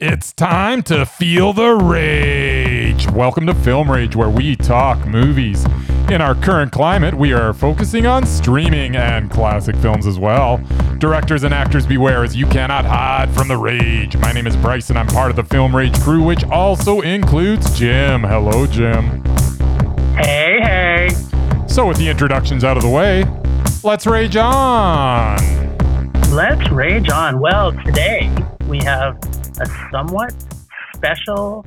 It's time to feel the rage. Welcome to Film Rage, where we talk movies. In our current climate, we are focusing on streaming and classic films as well. Directors and actors beware as you cannot hide from the rage. My name is Bryce and I'm part of the Film Rage crew, which also includes Jim. Hello, Jim. Hey, hey. So, with the introductions out of the way, let's rage on. Let's rage on. Well, today we have a somewhat special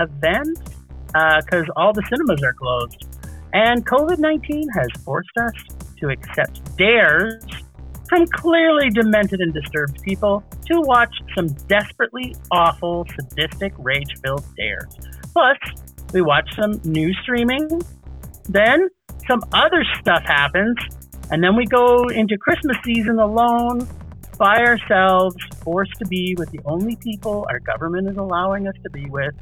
event because uh, all the cinemas are closed. And COVID 19 has forced us to accept dares from clearly demented and disturbed people to watch some desperately awful, sadistic, rage filled dares. Plus, we watch some new streaming. Then, some other stuff happens. And then we go into Christmas season alone by ourselves, forced to be with the only people our government is allowing us to be with,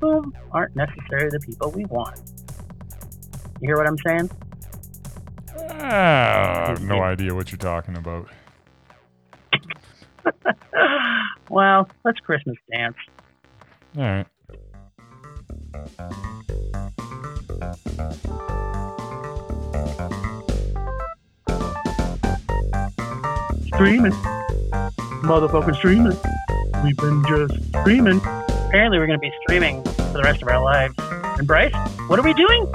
whom aren't necessarily the people we want. You hear what I'm saying? Uh, I have no idea what you're talking about. well, let's Christmas dance. All right. Streaming. Motherfucking streaming. We've been just streaming. Apparently, we're going to be streaming for the rest of our lives. And Bryce, what are we doing?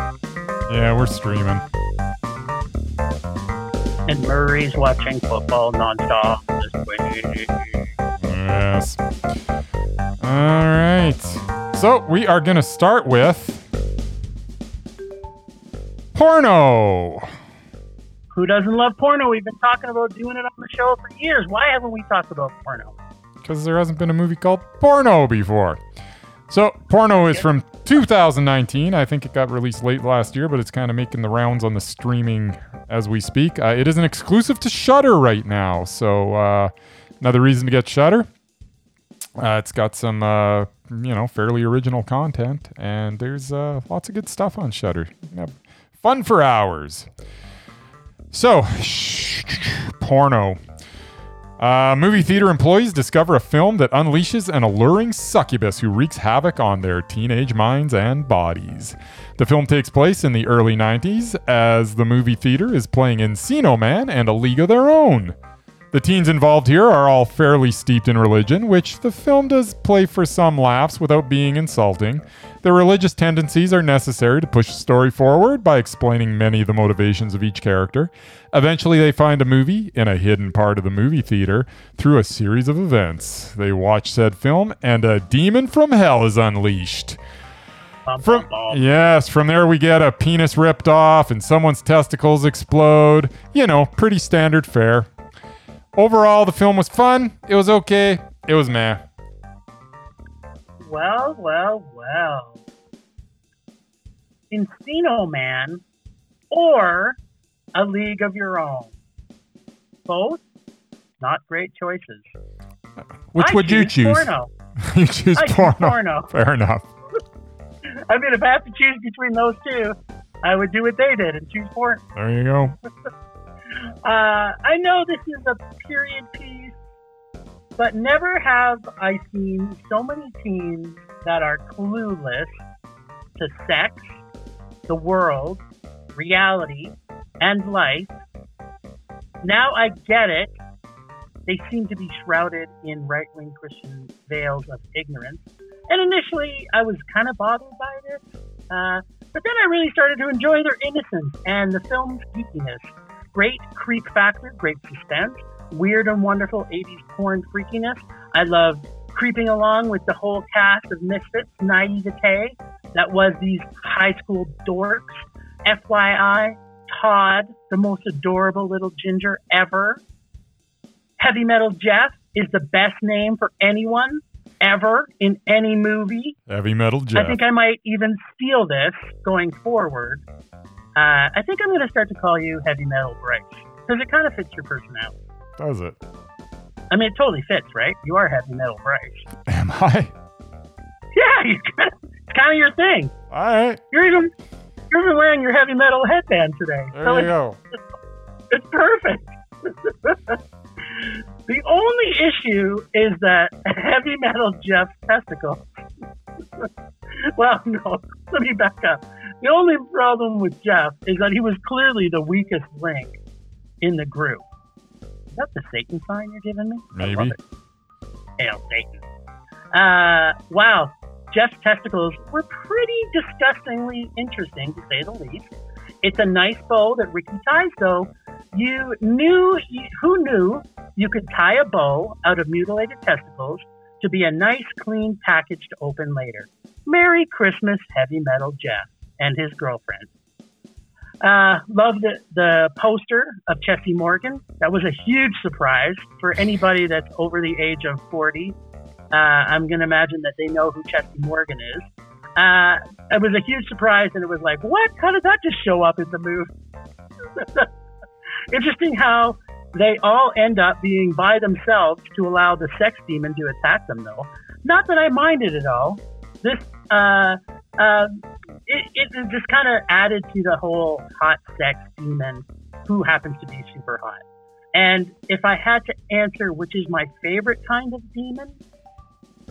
Yeah, we're streaming. And Murray's watching football nonstop. Yes. All right. So we are going to start with porno. Who doesn't love porno? We've been talking about doing it on the show for years. Why haven't we talked about porno? Because there hasn't been a movie called Porno before. So, Porno is from 2019. I think it got released late last year, but it's kind of making the rounds on the streaming as we speak. Uh, it is an exclusive to Shudder right now, so uh, another reason to get Shudder. Uh, it's got some, uh, you know, fairly original content, and there's uh, lots of good stuff on Shudder. Fun for hours. So, porno. Uh, movie theater employees discover a film that unleashes an alluring succubus who wreaks havoc on their teenage minds and bodies. The film takes place in the early 90s as the movie theater is playing Encino Man and A League of Their Own. The teens involved here are all fairly steeped in religion, which the film does play for some laughs without being insulting. Their religious tendencies are necessary to push the story forward by explaining many of the motivations of each character. Eventually, they find a movie in a hidden part of the movie theater through a series of events. They watch said film, and a demon from hell is unleashed. From yes, from there we get a penis ripped off and someone's testicles explode. You know, pretty standard fare. Overall, the film was fun. It was okay. It was meh. Well, well, well. Encino Man or A League of Your Own. Both not great choices. Which I would you choose? Porno. you choose I choose porno. porno. Fair enough. I mean, if I have to choose between those two, I would do what they did and choose porno. There you go. Uh, I know this is a period piece, but never have I seen so many teens that are clueless to sex, the world, reality, and life. Now I get it. They seem to be shrouded in right wing Christian veils of ignorance. And initially, I was kind of bothered by this. Uh, but then I really started to enjoy their innocence and the film's geekiness. Great creep factor, great suspense, weird and wonderful 80s porn freakiness. I loved creeping along with the whole cast of misfits, naivete that was these high school dorks. FYI, Todd, the most adorable little ginger ever. Heavy Metal Jeff is the best name for anyone ever in any movie. Heavy metal Jeff. I think I might even steal this going forward. Uh, I think I'm going to start to call you Heavy Metal Bryce because it kind of fits your personality. Does it? I mean, it totally fits, right? You are Heavy Metal Bryce. Am I? Yeah, you it's kind of your thing. All right. You're even you're even wearing your heavy metal headband today. There so you it's, go. it's perfect. the only issue is that heavy metal Jeff's testicles. well, no, let me back up. The only problem with Jeff is that he was clearly the weakest link in the group. Is that the Satan sign you're giving me? Maybe. it. Hail Satan. Uh, wow. Jeff's testicles were pretty disgustingly interesting, to say the least. It's a nice bow that Ricky ties, though. You knew, who knew you could tie a bow out of mutilated testicles to be a nice, clean package to open later. Merry Christmas, Heavy Metal Jeff and his girlfriend. Uh, love the, poster of Chesty Morgan. That was a huge surprise for anybody that's over the age of 40. Uh, I'm going to imagine that they know who Chesty Morgan is. Uh, it was a huge surprise, and it was like, what? How did that just show up in the movie? Interesting how they all end up being by themselves to allow the sex demon to attack them, though. Not that I minded at all. This, uh, uh, it, it just kind of added to the whole hot sex demon who happens to be super hot. And if I had to answer which is my favorite kind of demon,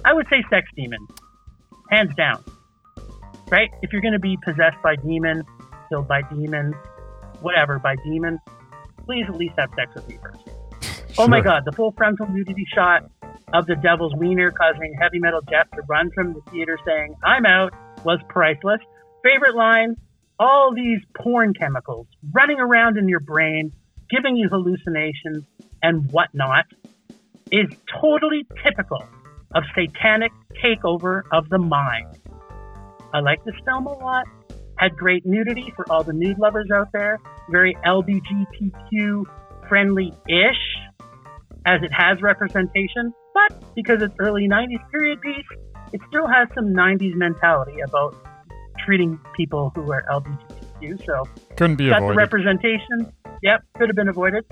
I would say sex demon, hands down. Right? If you're going to be possessed by demon, killed by demon, whatever by demon, please at least have sex with me first. Oh my god, the full frontal nudity shot of the devil's wiener causing heavy metal Jeff to run from the theater saying, I'm out, was priceless. Favorite line all these porn chemicals running around in your brain, giving you hallucinations and whatnot, is totally typical of satanic takeover of the mind. I like this film a lot. Had great nudity for all the nude lovers out there. Very LBGTQ friendly ish, as it has representation. But because it's early 90s period piece, it still has some 90s mentality about treating people who are LGBTQ. So Couldn't be got the representation. Yep, could have been avoided.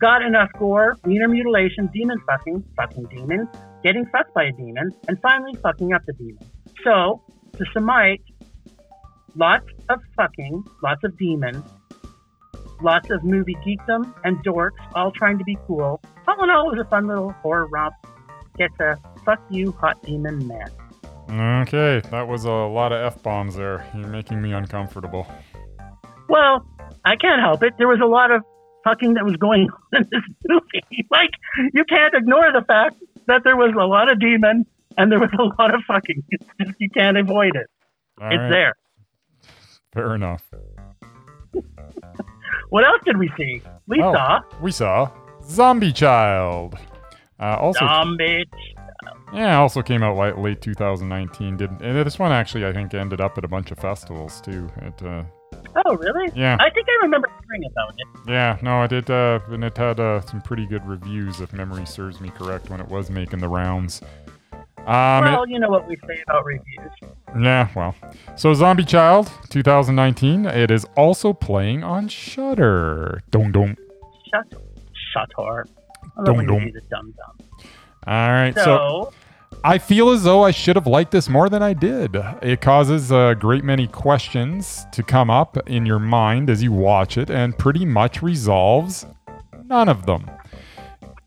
Got enough gore, wiener mutilation, demon fucking, fucking demon, getting fucked by a demon, and finally fucking up the demon. So, to summate, lots of fucking, lots of demons, lots of movie geekdom and dorks all trying to be cool. All in all, it was a fun little horror romp. Gets a fuck you, hot demon man. Okay, that was a lot of f bombs there. You're making me uncomfortable. Well, I can't help it. There was a lot of fucking that was going on in this movie. Like, you can't ignore the fact that there was a lot of demon and there was a lot of fucking. Just, you can't avoid it. All it's right, there. Fair enough. What else did we see? We Oh. saw We saw Zombie Child. Uh, also, Zombie. yeah, also came out late, late 2019. Did and this one actually I think ended up at a bunch of festivals too. It, uh, Oh, really? yeah, I think I remember hearing about it. yeah, no, it did, uh, and it had uh, some pretty good reviews if memory serves me correct when it was making the rounds. Um, it- well, you know what we say about reviews. Yeah, well. So Zombie Child 2019, it is also playing on Shudder. Dong dong. Shut, shut her. I love Dum when you dum. do the dumb dumb. All right. So, So, I feel as though I should have liked this more than I did. It causes a great many questions to come up in your mind as you watch it and pretty much resolves none of them.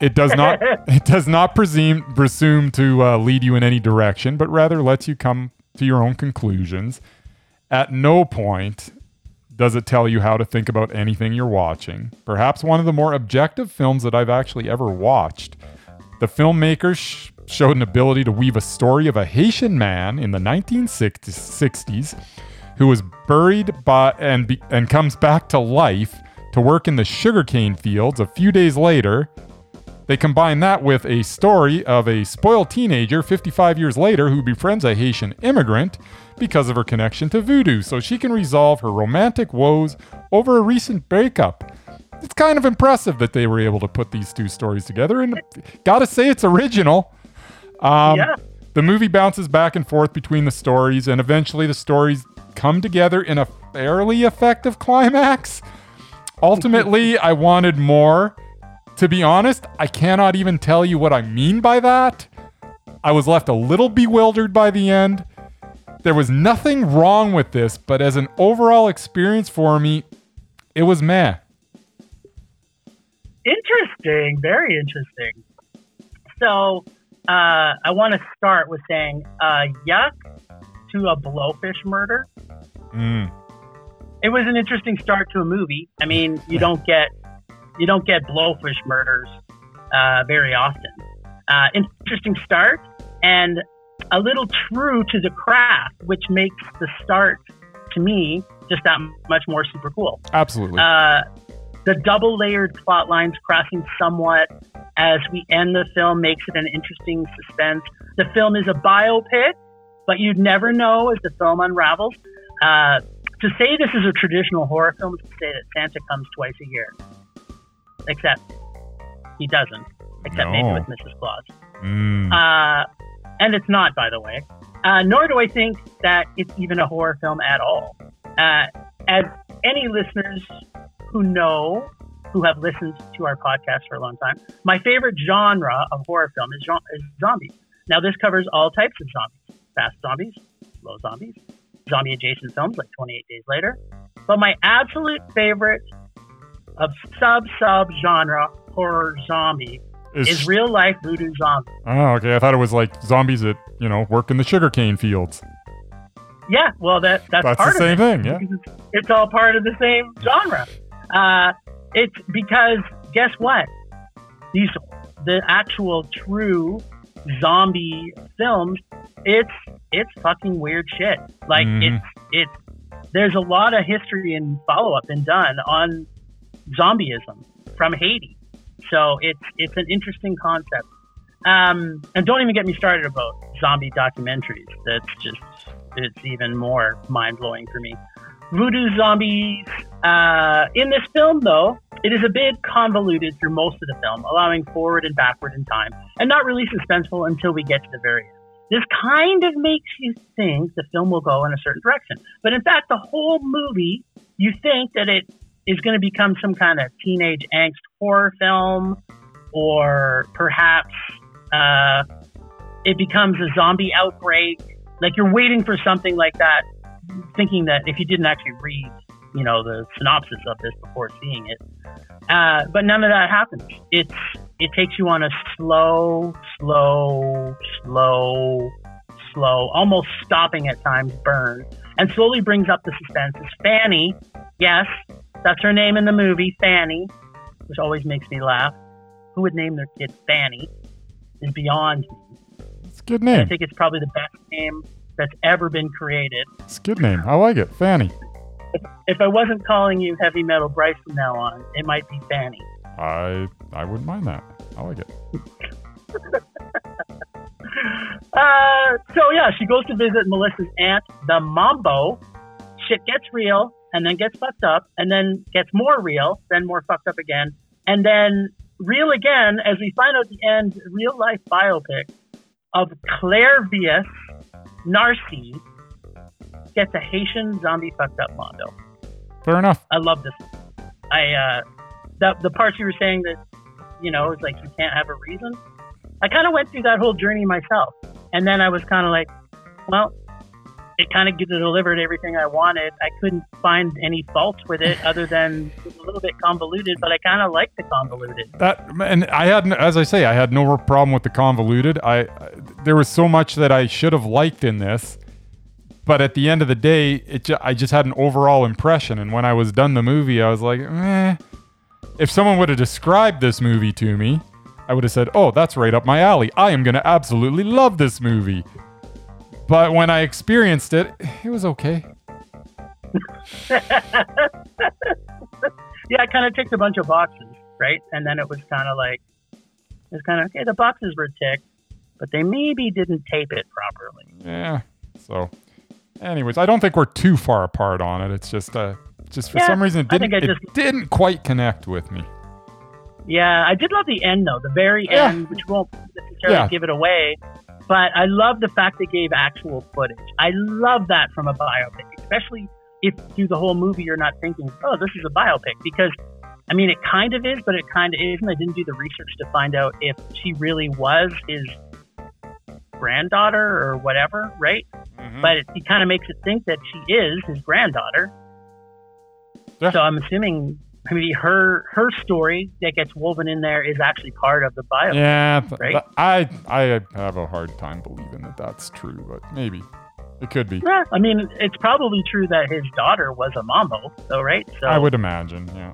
It does not it does not presume presume to uh, lead you in any direction, but rather lets you come to your own conclusions. At no point does it tell you how to think about anything you're watching. Perhaps one of the more objective films that I've actually ever watched. The filmmakers sh- showed an ability to weave a story of a Haitian man in the 1960s who was buried by and be, and comes back to life to work in the sugarcane fields a few days later. They combine that with a story of a spoiled teenager 55 years later who befriends a Haitian immigrant because of her connection to voodoo so she can resolve her romantic woes over a recent breakup. It's kind of impressive that they were able to put these two stories together, and gotta say, it's original. Um, Yeah. The movie bounces back and forth between the stories, and eventually the stories come together in a fairly effective climax. Ultimately, I wanted more. To be honest, I cannot even tell you what I mean by that. I was left a little bewildered by the end. There was nothing wrong with this, but as an overall experience for me, it was meh. Interesting, very interesting. So, uh, I want to start with saying uh, yuck to a blowfish murder. Mm. It was an interesting start to a movie. I mean, you don't get you don't get blowfish murders uh, very often. Uh, interesting start and a little true to the craft, which makes the start to me just that much more super cool. Absolutely. Uh, the double layered plot lines crossing somewhat as we end the film makes it an interesting suspense. The film is a biopic, but you'd never know as the film unravels. Uh, to say this is a traditional horror film is to say that Santa comes twice a year. Except he doesn't. Except maybe with Mrs. Claus. Mm. Uh, and it's not, by the way. Uh, nor do I think that it's even a horror film at all. Uh, as any listeners who know, who have listened to our podcast for a long time, my favorite genre of horror film is, is zombies. Now, this covers all types of zombies fast zombies, slow zombies, zombie adjacent films like 28 Days Later. But my absolute favorite of sub sub genre horror zombie Is- is real life voodoo zombie. oh, okay. I thought it was like zombies that you know work in the sugarcane fields. Yeah, well, that that's, That's part the same of it. thing. Yeah. It's, it's all part of the same genre. Uh, it's because guess what? These the actual true zombie films. It's it's fucking weird shit. Like Mhm. it's it's there's a lot of history and follow up been done on zombieism from Haiti. So it's it's an interesting concept. Um, and don't even get me started about zombie documentaries. That's just it's even more mind blowing for me. Voodoo zombies. Uh, in this film, though, it is a bit convoluted through most of the film, allowing forward and backward in time, and not really suspenseful until we get to the very end. This kind of makes you think the film will go in a certain direction. But in fact, the whole movie, you think that it is going to become some kind of teenage angst horror film, or perhaps uh, it becomes a zombie outbreak. Like you're waiting for something like that, thinking that if you didn't actually read, you know, the synopsis of this before seeing it. Uh, but none of that happens. It's it takes you on a slow, slow, slow, slow, almost stopping at times burn, and slowly brings up the suspense. It's Fanny, yes, that's her name in the movie, Fanny, which always makes me laugh. Who would name their kid Fanny? Is beyond me. It's a good name. I think it's probably the best name that's ever been created. It's a good name. I like it. Fanny. If I wasn't calling you Heavy Metal Bryce from now on, it might be Fanny. I I wouldn't mind that. I like it. Uh, so yeah, she goes to visit Melissa's aunt, the Mambo. Shit gets real, and then gets fucked up, and then gets more real, then more fucked up again, and then real again as we find out at the end, real life biopic of Claire Vies Narcy gets a Haitian zombie fucked up Mondo. Fair enough. I love this. I uh, the the parts you were saying that you know it's like you can't have a reason. I kind of went through that whole journey myself, and then I was kind of like, well, it kind of delivered everything I wanted. I couldn't find any faults with it other than a little bit convoluted, but I kind of liked the convoluted. That and I had, as I say, I had no problem with the convoluted. I, I there was so much that I should have liked in this, but at the end of the day, it I just had an overall impression. And when I was done the movie, I was like, eh. If someone would have described this movie to me, I would have said, "Oh, that's right up my alley. I am gonna absolutely love this movie." But when I experienced it, it was okay. Yeah, I kind of ticked a bunch of boxes, right? And then it was kind of like, it's kind of okay. The boxes were ticked, but they maybe didn't tape it properly. Yeah. So, anyways, I don't think we're too far apart on it. It's just, uh, just for Yeah, some reason, it didn't, think I it didn't quite connect with me. Yeah, I did love the end though, the very Yeah. end, which won't necessarily Yeah. give it away. But I love the fact they gave actual footage. I love that from a biopic, especially if through the whole movie you're not thinking, "Oh, this is a biopic," because I mean, it kind of is, but it kind of isn't. I didn't do the research to find out if she really was his granddaughter or whatever, right? Mm-hmm. But it, it kind of makes it think that she is his granddaughter. Yeah. So I'm assuming I mean, her her story that gets woven in there is actually part of the bio. Yeah, right? I I have a hard time believing that that's true, but maybe it could be. Yeah, I mean, it's probably true that his daughter was a mambo, though, right? So, I would imagine. Yeah.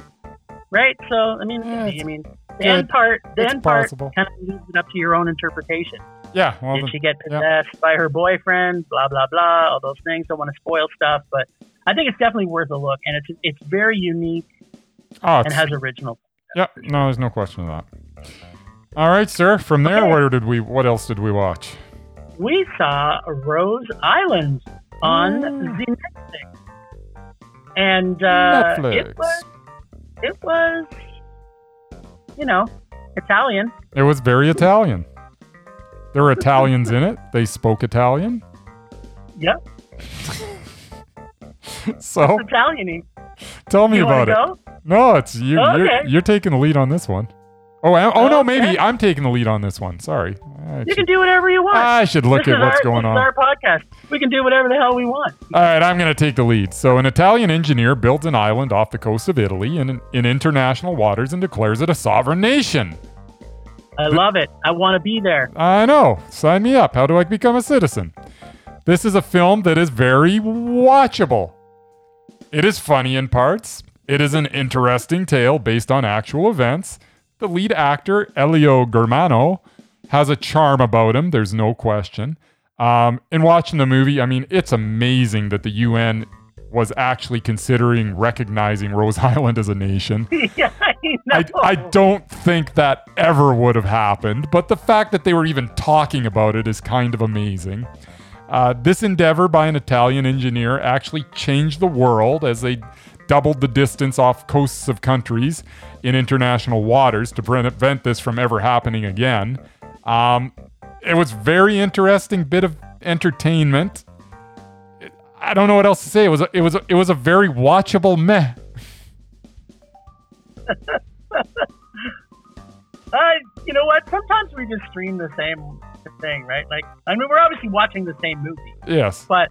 right? So, I mean, Yeah, I mean, the end part, the It's end part possible. kind of leaves it up to your own interpretation. Yeah. Well, Did then- she get yeah. possessed by her boyfriend? Blah blah blah. All those things. Don't want to spoil stuff, but I think it's definitely worth a look, and it's it's very unique oh, and has original. yeah. No, there's no question of that. All right, sir. From there, Okay. where did we? What else did we watch? We saw Rose Island on Mm. the Netflix, and uh, Netflix. it was it was you know Italian. It was very Italian. There were Italians in it. They spoke Italian. Yep, So Italian-y. Tell me You about it. go? No, it's you. Oh, you're, you're taking the lead on this one. Oh, I, oh no, Okay. maybe I'm taking the lead on this one. Sorry. I You should, can do whatever you want. I should look this at what's our, going this on. Is our podcast. We can do whatever the hell we want. All right, I'm going to take the lead. So, an Italian engineer builds an island off the coast of Italy in, in international waters and declares it a sovereign nation. I love it. I want to be there. I know. Sign me up. How do I become a citizen? This is a film that is very watchable. It is funny in parts. It is an interesting tale based on actual events. The lead actor, Elio Germano, has a charm about him. There's no question. Um, in watching the movie, I mean, it's amazing that the UN was actually considering recognizing Rose Island as a nation. yeah, I. I, I don't think that ever would have happened, but the fact that they were even talking about it is kind of amazing. Uh, this endeavor by an Italian engineer actually changed the world as they doubled the distance off coasts of countries in international waters to prevent this from ever happening again. Um, it was very interesting bit of entertainment. I don't know what else to say. It was a, it was a, it was a very watchable meh. I, you know what? Sometimes we just stream the same thing, right? Like, I mean, we're obviously watching the same movie, Yes. but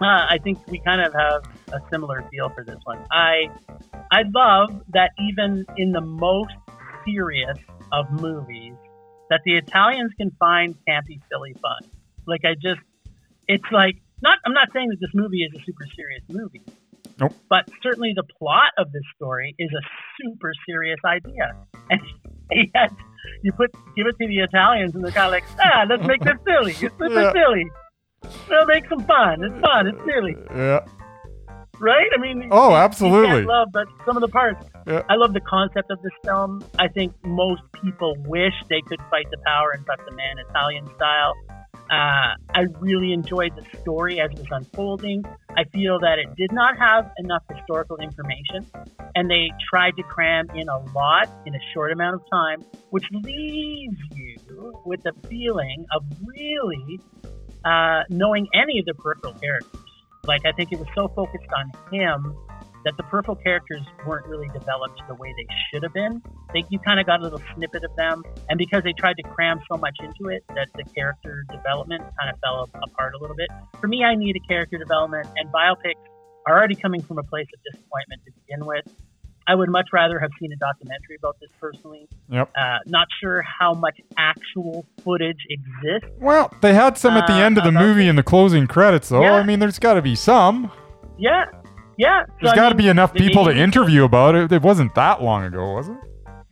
uh, I think we kind of have a similar feel for this one. I, I love that even in the most serious of movies, that the Italians can find campy, silly fun. Like, I just, it's like not. I'm not saying that this movie is a super serious movie. Nope. But certainly the plot of this story is a super serious idea, and yet you put give it to the Italians, and they're kind of like, ah, let's make this silly. It's super Yeah. silly. We'll make some fun. It's fun. It's silly, Yeah. right? I mean, Oh, absolutely. can't love, but some of the parts. Yeah. I love the concept of this film. I think most people wish they could fight the power and fuck the man Italian style. Uh, I really enjoyed the story as it was unfolding. I feel that it did not have enough historical information, and they tried to cram in a lot in a short amount of time, which leaves you with the feeling of really uh, knowing any of the peripheral characters. Like, I think it was so focused on him that the peripheral characters weren't really developed the way they should have been. They, you kind of got a little snippet of them, and because they tried to cram so much into it, that the character development kind of fell apart a little bit. For me, I need a character development, and biopics are already coming from a place of disappointment to begin with. I would much rather have seen a documentary about this personally. Yep. Uh, not sure how much actual footage exists. Well, they had some at the Uh, end of the about- movie in the closing credits, though. Yeah. I mean, there's got to be some. Yeah, yeah. So, There's got to be enough people to interview about it. It wasn't that long ago, was it?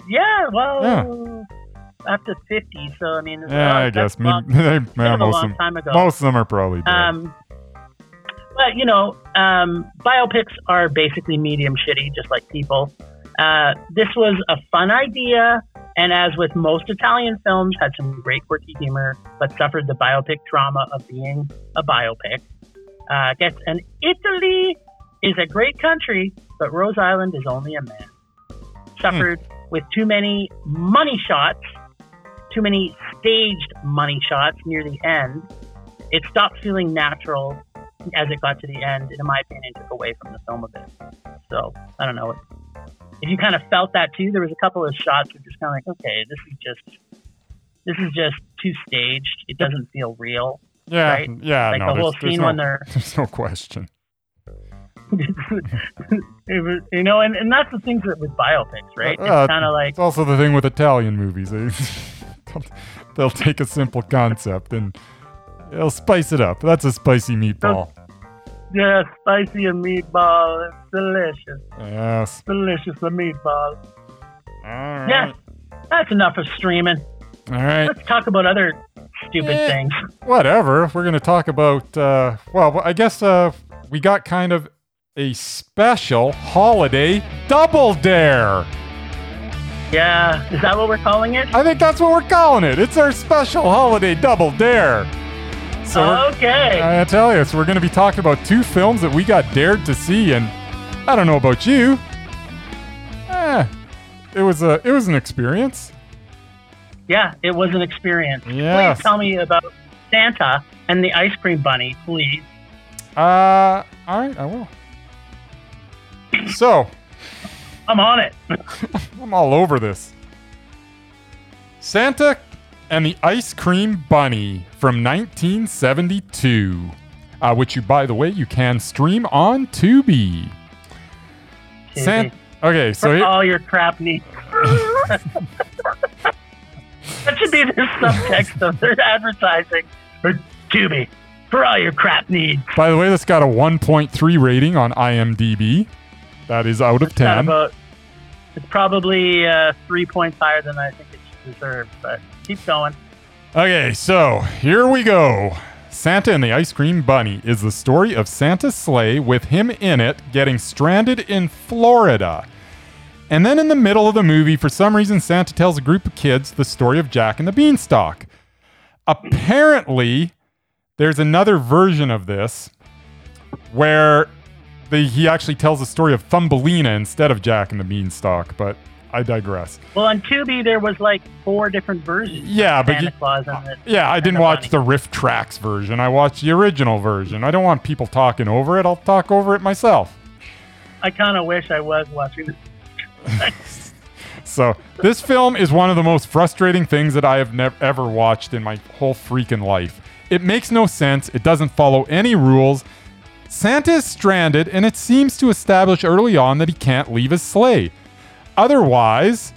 Yeah, well, Yeah. up to 50. So, I mean, Yeah, I guess. long- they, yeah, most, of them, most of them are probably dead. Um, but you know, um, biopics are basically medium shitty, just like people. Uh, this was a fun idea, and as with most Italian films, had some great quirky humor, but suffered the biopic trauma of being a biopic. Uh, gets and Italy is a great country, but Rose Island is only a man. Suffered hmm. with too many money shots, too many staged money shots near the end. It stopped feeling natural as it got to the end, and in my opinion, took away from the film a bit. So I don't know. If you kind of felt that too, there was a couple of shots that just kind of like, okay, this is just this is just too staged. It doesn't feel real. yeah, right? yeah, like no, the whole there's, there's scene no, when they're There's no question. It was, you know, and, and that's the things that with biopics, right? Uh, it's kind of like It's also the thing with Italian movies. They, they'll take a simple concept and they'll spice it up. That's a spicy meatball. yeah, spicy and meatball. It's delicious, Yes. delicious the meatball. All right. Yeah, that's enough of streaming. All right. Let's talk about other stupid Eh. things. Whatever. We're going to talk about, uh, well, I guess uh, we got kind of a special holiday double dare. Yeah, is that what we're calling it? I think that's what we're calling it. It's our special holiday double dare. So okay. I tell you, so we're going to be talking about two films that we got dared to see, and I don't know about you. Eh, it was a it was an experience. Yeah, it was an experience. Yes. Please tell me about Santa and the ice cream bunny, please. Uh, all right, I will. So I'm on it. I'm all over this. Santa and the Ice Cream Bunny from 1972, uh, which you, by the way, you can stream on Tubi. San- okay, so For here, all your crap needs. that should be the subtext of their advertising. Or Tubi. For all your crap needs. By the way, this got a 1.3 rating on IMDb. That is out of 10. about. It's probably uh, three points higher than I think it deserves, but keep going. Okay, so here we go. Santa and the Ice Cream Bunny is the story of Santa's sleigh with him in it getting stranded in Florida. And then in the middle of the movie, for some reason, Santa tells a group of kids the story of Jack and the Beanstalk. Apparently, there's another version of this where the, he actually tells the story of Thumbelina instead of Jack and the Beanstalk, but I digress. Well, on Tubi, there was like four different versions. Yeah, but you, Claus and the, Yeah, I didn't watch the RiffTrax version. I watched the original version. I don't want people talking over it. I'll talk over it myself. I kind of wish I was watching it. So, this film is one of the most frustrating things that I have never ever watched in my whole freaking life. It makes no sense. It doesn't follow any rules. Santa is stranded, and it seems to establish early on that he can't leave his sleigh. Otherwise,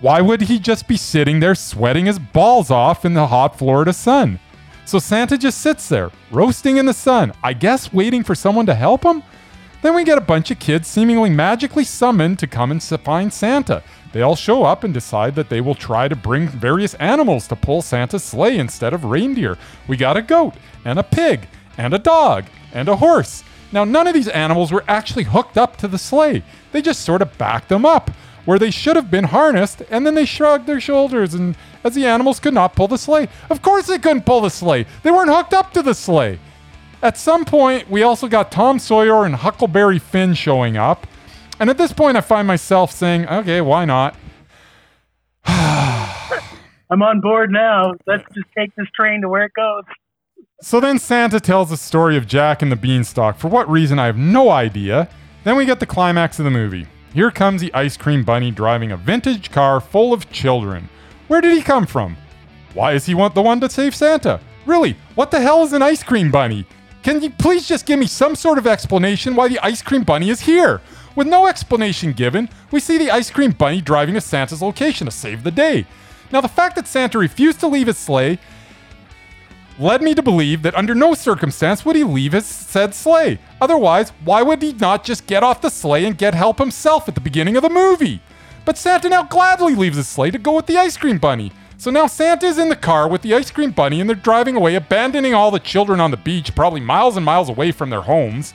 why would he just be sitting there sweating his balls off in the hot Florida sun? So Santa just sits there, roasting in the sun, I guess waiting for someone to help him? Then we get a bunch of kids seemingly magically summoned to come and find Santa. They all show up and decide that they will try to bring various animals to pull Santa's sleigh instead of reindeer. We got a goat, and a pig, and a dog, and a horse. Now, none of these animals were actually hooked up to the sleigh. They just sort of backed them up, where they should have been harnessed, and then they shrugged their shoulders and as the animals could not pull the sleigh. Of course they couldn't pull the sleigh. They weren't hooked up to the sleigh. At some point, we also got Tom Sawyer and Huckleberry Finn showing up. And at this point, I find myself saying, okay, why not? I'm on board now. Let's just take this train to where it goes. So then Santa tells the story of Jack and the Beanstalk. For what reason, I have no idea. Then we get the climax of the movie. Here comes the ice cream bunny driving a vintage car full of children. Where did he come from? Why is he want the one to save Santa? Really, what the hell is an ice cream bunny? Can you please just give me some sort of explanation why the ice cream bunny is here? With no explanation given, we see the ice cream bunny driving to Santa's location to save the day. Now, the fact that Santa refused to leave his sleigh led me to believe that under no circumstance would he leave his said sleigh. Otherwise, why would he not just get off the sleigh and get help himself at the beginning of the movie? But Santa now gladly leaves his sleigh to go with the ice cream bunny. So now Santa's in the car with the ice cream bunny and they're driving away, abandoning all the children on the beach, probably miles and miles away from their homes.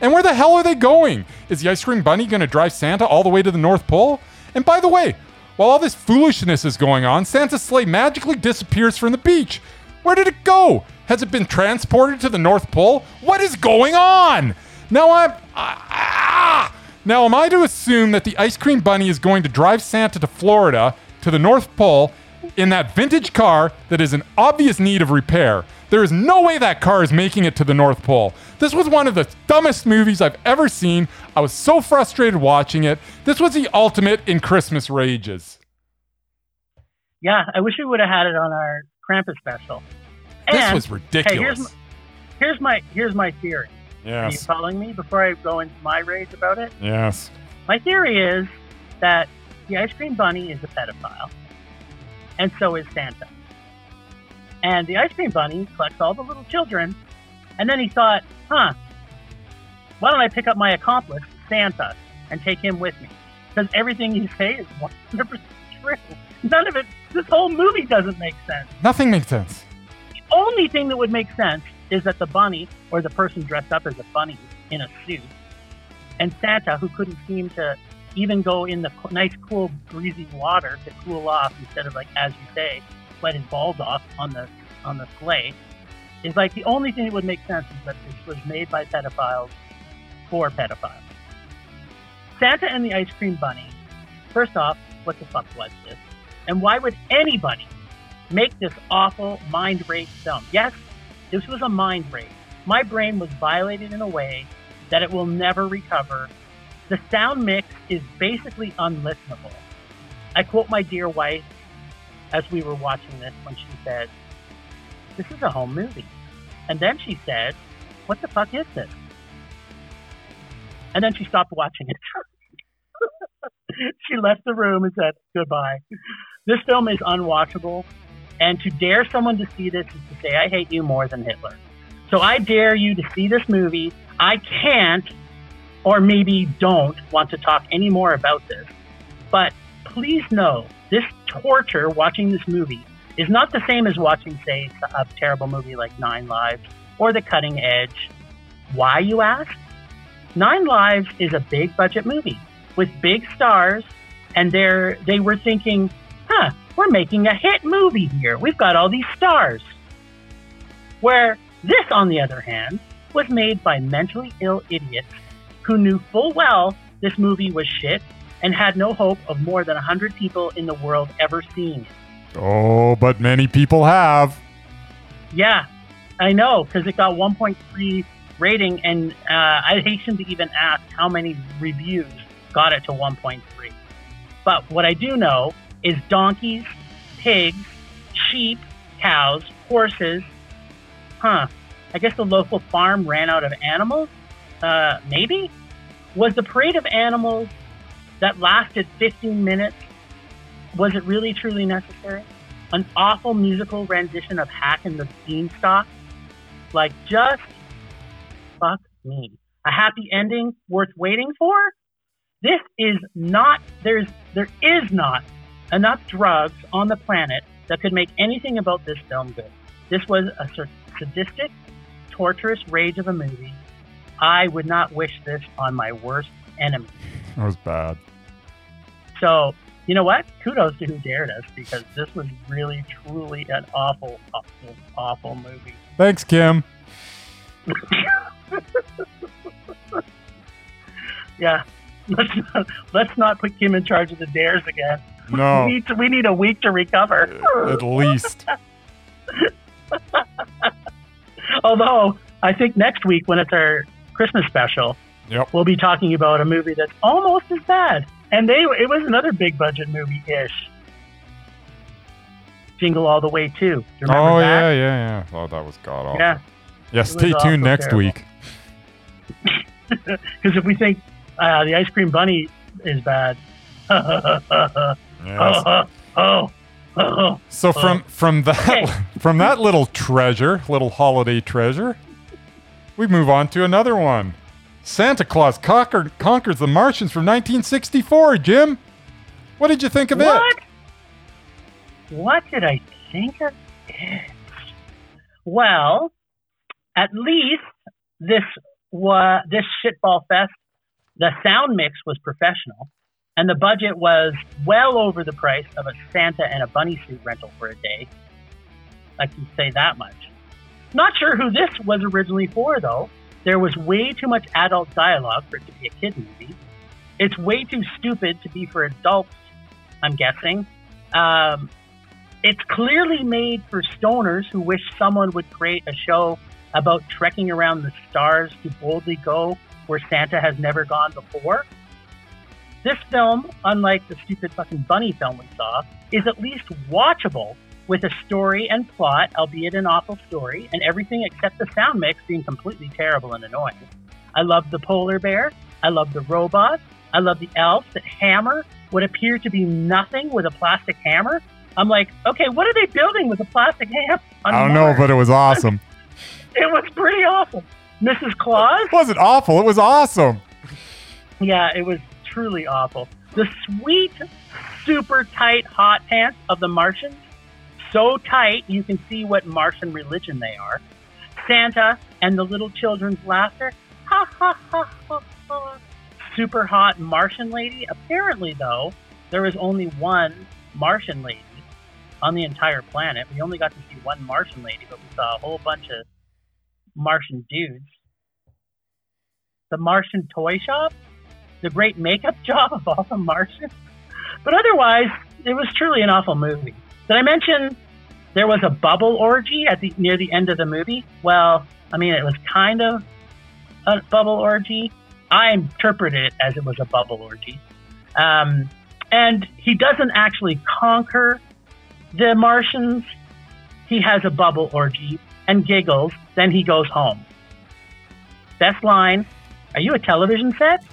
And where the hell are they going? Is the ice cream bunny going to drive Santa all the way to the North Pole? And by the way, while all this foolishness is going on, Santa's sleigh magically disappears from the beach. Where did it go? Has it been transported to the North Pole? What is going on? Now I'm. Ah, now, am I to assume that the ice cream bunny is going to drive Santa to Florida to the North Pole in that vintage car that is in obvious need of repair? There is no way that car is making it to the North Pole. This was one of the dumbest movies I've ever seen. I was so frustrated watching it. This was the ultimate in Christmas rages. Yeah, I wish we would have had it on our Krampus special. This And, was Hey, ridiculous. here's my, here's my here's my theory. Are you Yes. following me before I go into my rage about it? Yes. My theory is that the ice cream bunny is a pedophile, and so is Santa. And the ice cream bunny collects all the little children, and then he thought, huh, why don't I pick up my accomplice, Santa, and take him with me? Because everything you say is 100% true. None of it, this whole movie doesn't make sense. Nothing makes sense. The only thing that would make sense is that the bunny, or the person dressed up as a bunny in a suit, and Santa, who couldn't seem to even go in the nice, cool, breezy water to cool off instead of like, as you say, sweat his balls off on the on the sleigh, is like the only thing that would make sense is that this was made by pedophiles for pedophiles. Santa and the Ice Cream Bunny. First off, what the fuck was this? And why would anybody make this awful mind rape film? Yes, this was a mind rape. My brain was violated in a way that it will never recover. The sound mix is basically unlistenable. I quote my dear wife as we were watching this when she said, This is a home movie. And then she said, What the fuck is this? And then she stopped watching it. she left the room and said, Goodbye. This film is unwatchable. And to dare someone to see this is to say, I hate you more than Hitler. So I dare you to see this movie. I can't, or maybe don't, want to talk any more about this. But please know this torture watching this movie is not the same as watching, say, a terrible movie like Nine Lives or The Cutting Edge. Why, you ask? Nine Lives is a big budget movie with big stars, and they're, they were thinking, huh, we're making a hit movie here. We've got all these stars. Where this, on the other hand, was made by mentally ill idiots who knew full well this movie was shit and had no hope of more than 100 people in the world ever seeing it. Oh, but many people have. Yeah, I know, because it got 1.3 rating, and uh, I hasten to even ask how many reviews got it to 1.3. But what I do know is donkeys, pigs, sheep, cows, horses. Huh. I guess the local farm ran out of animals? Uh, maybe? Was the parade of animals that lasted 15 minutes, was it really truly necessary? An awful musical rendition of Hack and the Beanstalk? Like, just fuck me. A happy ending worth waiting for? This is not, there's, there is not enough drugs on the planet that could make anything about this film good. This was a sadistic, torturous rage of a movie. I would not wish this on my worst enemy. That was bad. So, you know what? Kudos to who dared us because this was really, truly an awful, awful, awful movie. Thanks, Kim. Yeah, let's not, let's not put Kim in charge of the dares again. No, We need to, we need a week to recover. at least. Although I think next week when it's our Christmas special, Yep. we'll be talking about a movie that's almost as bad. And they it was another big budget movie ish. Jingle All the Way too. Do you remember Oh, that? yeah, yeah, yeah. Oh, that was god awful. Yeah. Yeah, stay tuned next terrible. week. Because if we think uh, the Ice Cream Bunny is bad, Yes. oh, oh, So from oh. from that Okay. from that little treasure, little holiday treasure, we move on to another one. Santa Claus conquered, conquers the Martians from 1964. Jim, what did you think of what? it? What did I think of it? Well, at least this was this shitball fest. The sound mix was professional, and the budget was well over the price of a Santa and a bunny suit rental for a day. I can say that much. Not sure who this was originally for, though. There was way too much adult dialogue for it to be a kid movie. It's way too stupid to be for adults, I'm guessing. Um, it's clearly made for stoners who wish someone would create a show about trekking around the stars to boldly go where Santa has never gone before. This film, unlike the stupid fucking bunny film we saw, is at least watchable with a story and plot, albeit an awful story, and everything except the sound mix being completely terrible and annoying. I love the polar bear. I love the robots. I love the elves that hammer what appear to be nothing with a plastic hammer. I'm like, okay, what are they building with a plastic hammer? I don't know, but it was awesome. it was pretty awful. Mrs. Claus? It wasn't awful. It was awesome. Yeah, it was truly awful. The sweet, super tight hot pants of the Martians, so tight you can see what Martian religion they are. Santa and the little children's laughter. Ha ha ha. Super hot Martian lady. Apparently, though, there is only one Martian lady on the entire planet. We only got to see one Martian lady, but we saw a whole bunch of Martian dudes. The Martian toy shop, the great makeup job of all the Martians. But otherwise, it was truly an awful movie. Did I mention there was a bubble orgy at the near the end of the movie? Well, I mean, it was kind of a bubble orgy. I interpreted it as it was a bubble orgy. Um, and he doesn't actually conquer the Martians. He has a bubble orgy and giggles. Then he goes home. Best line Are you a television set?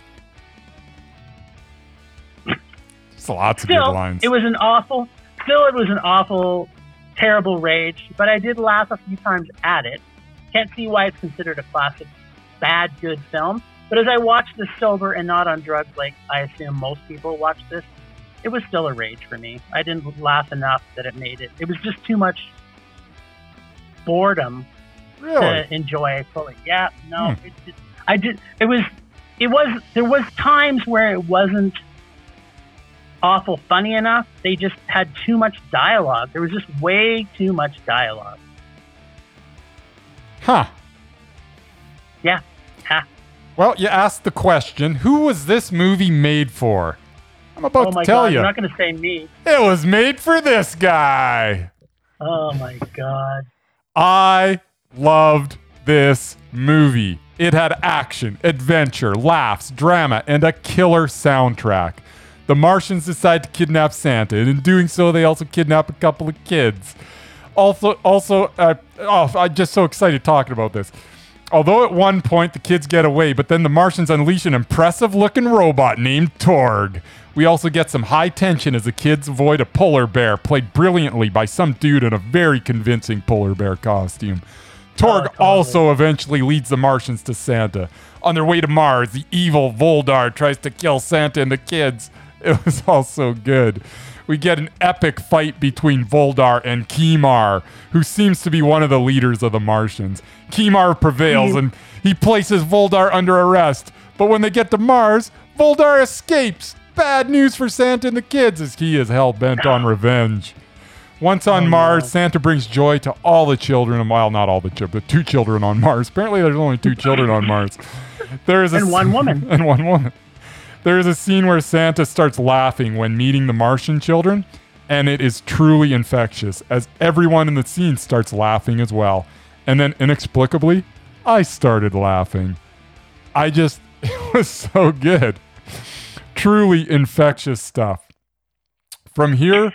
It's lots of Still, good lines. it was an awful, still, it was an awful, terrible rage, but I did laugh a few times at it. Can't see why it's considered a classic, bad, good film. But as I watched this sober and not on drugs, like I assume most people watch this, it was still a rage for me. I didn't laugh enough that it made it. It was just too much boredom really? to enjoy fully. Yeah, no, Hmm. it, it, I did. It was, it was. There was times where it wasn't awful funny enough. They just had too much dialogue. There was just way too much dialogue. Huh. Yeah, ha. Well, you asked the question who was this movie made for? I'm about Oh to my tell god, you. you're not going to say me. It was made for this guy. Oh my god. I loved this movie. It had action, adventure, laughs, drama, and a killer soundtrack. The Martians decide to kidnap Santa, and in doing so, they also kidnap a couple of kids. Also, also, uh, oh, I'm just so excited talking about this. Although at one point the kids get away, but then the Martians unleash an impressive looking robot named Torg. We also get some high tension as the kids avoid a polar bear, played brilliantly by some dude in a very convincing polar bear costume. Torg totally. also eventually leads the Martians to Santa. On their way to Mars, the evil Voldar tries to kill Santa and the kids. It was all so good. We get an epic fight between Voldar and Kimar, who seems to be one of the leaders of the Martians. Kimar prevails mm-hmm. and he places Voldar under arrest. But when they get to Mars, Voldar escapes. Bad news for Santa and the kids as he is hell bent on revenge. Once on Oh, Mars, no. Santa brings joy to all the children. Well, not all the children, but two children on Mars. Apparently, there's only two children on Mars. There is a And one woman. and one woman. There is a scene where Santa starts laughing when meeting the Martian children, and it is truly infectious as everyone in the scene starts laughing as well. And then inexplicably, I started laughing. I just, it was so good. Truly infectious stuff. From here,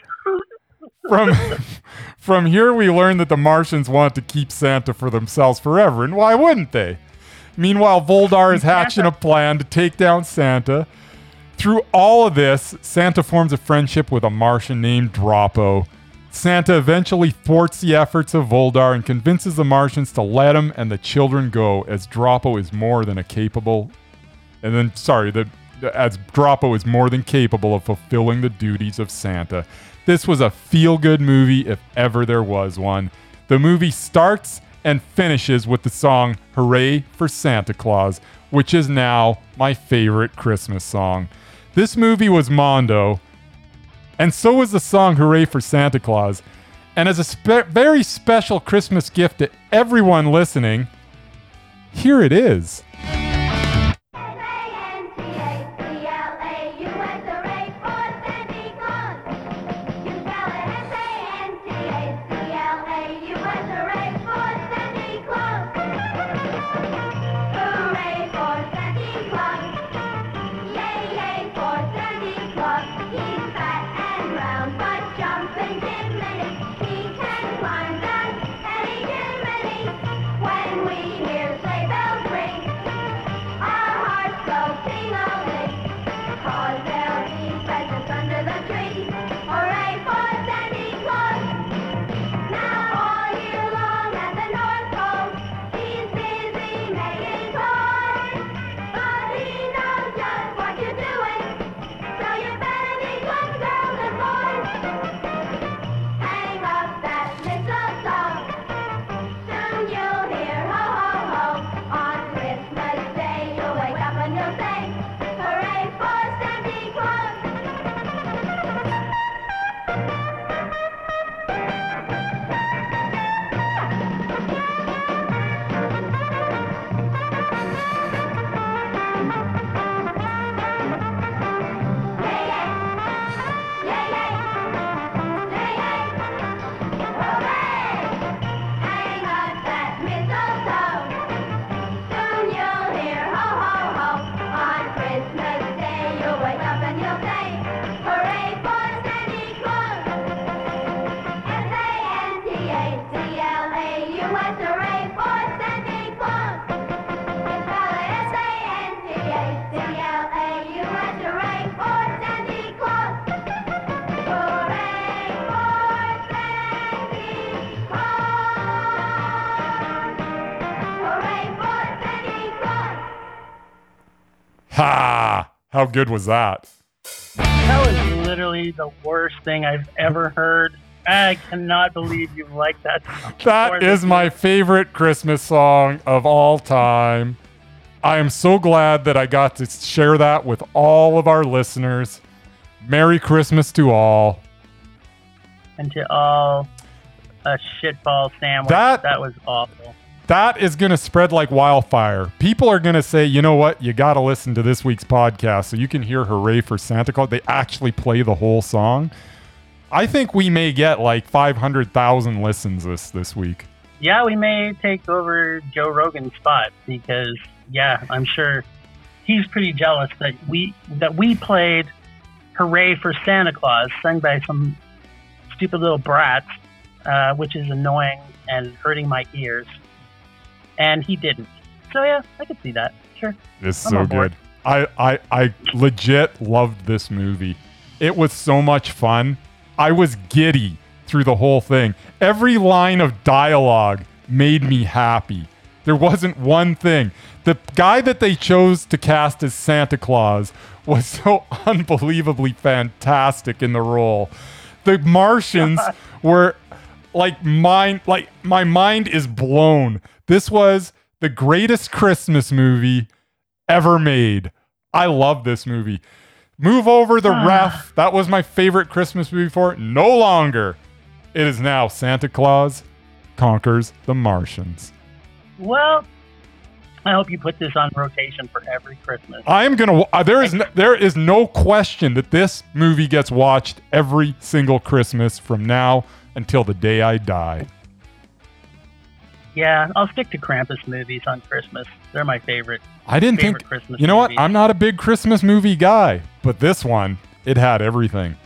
from from here we learn that the Martians want to keep Santa for themselves forever, and why wouldn't they? Meanwhile, Voldar is hatching a plan to take down Santa. Through all of this, Santa forms a friendship with a Martian named Droppo. Santa eventually thwarts the efforts of Voldar and convinces the Martians to let him and the children go, as Droppo is more than a capable. And then, sorry, the, as Droppo is more than capable of fulfilling the duties of Santa. This was a feel good movie if ever there was one. The movie starts and finishes with the song Hooray for Santa Claus, which is now my favorite Christmas song. This movie was Mondo, and so was the song Hooray for Santa Claus. And as a spe- very special Christmas gift to everyone listening, here it is. How good was that? That was literally the worst thing I've ever heard. I cannot believe you like that. Song. That is my favorite Christmas song of all time. I am so glad that I got to share that with all of our listeners. Merry Christmas to all. And to all, a shitball sandwich. That- that was awful. That is going to spread like wildfire. People are going to say, you know what? You got to listen to this week's podcast so you can hear Hooray for Santa Claus. They actually play the whole song. I think we may get like 500,000 listens this, this week. Yeah, we may take over Joe Rogan's spot because, yeah, I'm sure he's pretty jealous that we that we played "Hooray for Santa Claus" sung by some stupid little brats, uh, which is annoying and hurting my ears. And he didn't. So yeah, I could see that. Sure. It's I'm so good. I, I I legit loved this movie. It was so much fun. I was giddy through the whole thing. Every line of dialogue made me happy. There wasn't one thing. The guy that they chose to cast as Santa Claus was so unbelievably fantastic in the role. The Martians were like mine like my mind is blown. This was the greatest Christmas movie ever made. I love this movie. Move over the ref. That was my favorite Christmas movie for it. No longer. It is now Santa Claus conquers the Martians. Well, I hope you put this on rotation for every Christmas. I am gonna. Uh, there is no, there is no question that this movie gets watched every single Christmas from now until the day I die. Yeah, I'll stick to Krampus movies on Christmas. They're my favorite. I didn't Favorite think. Christmas you know what? I'm not a big Christmas movie guy, but this one, it had everything.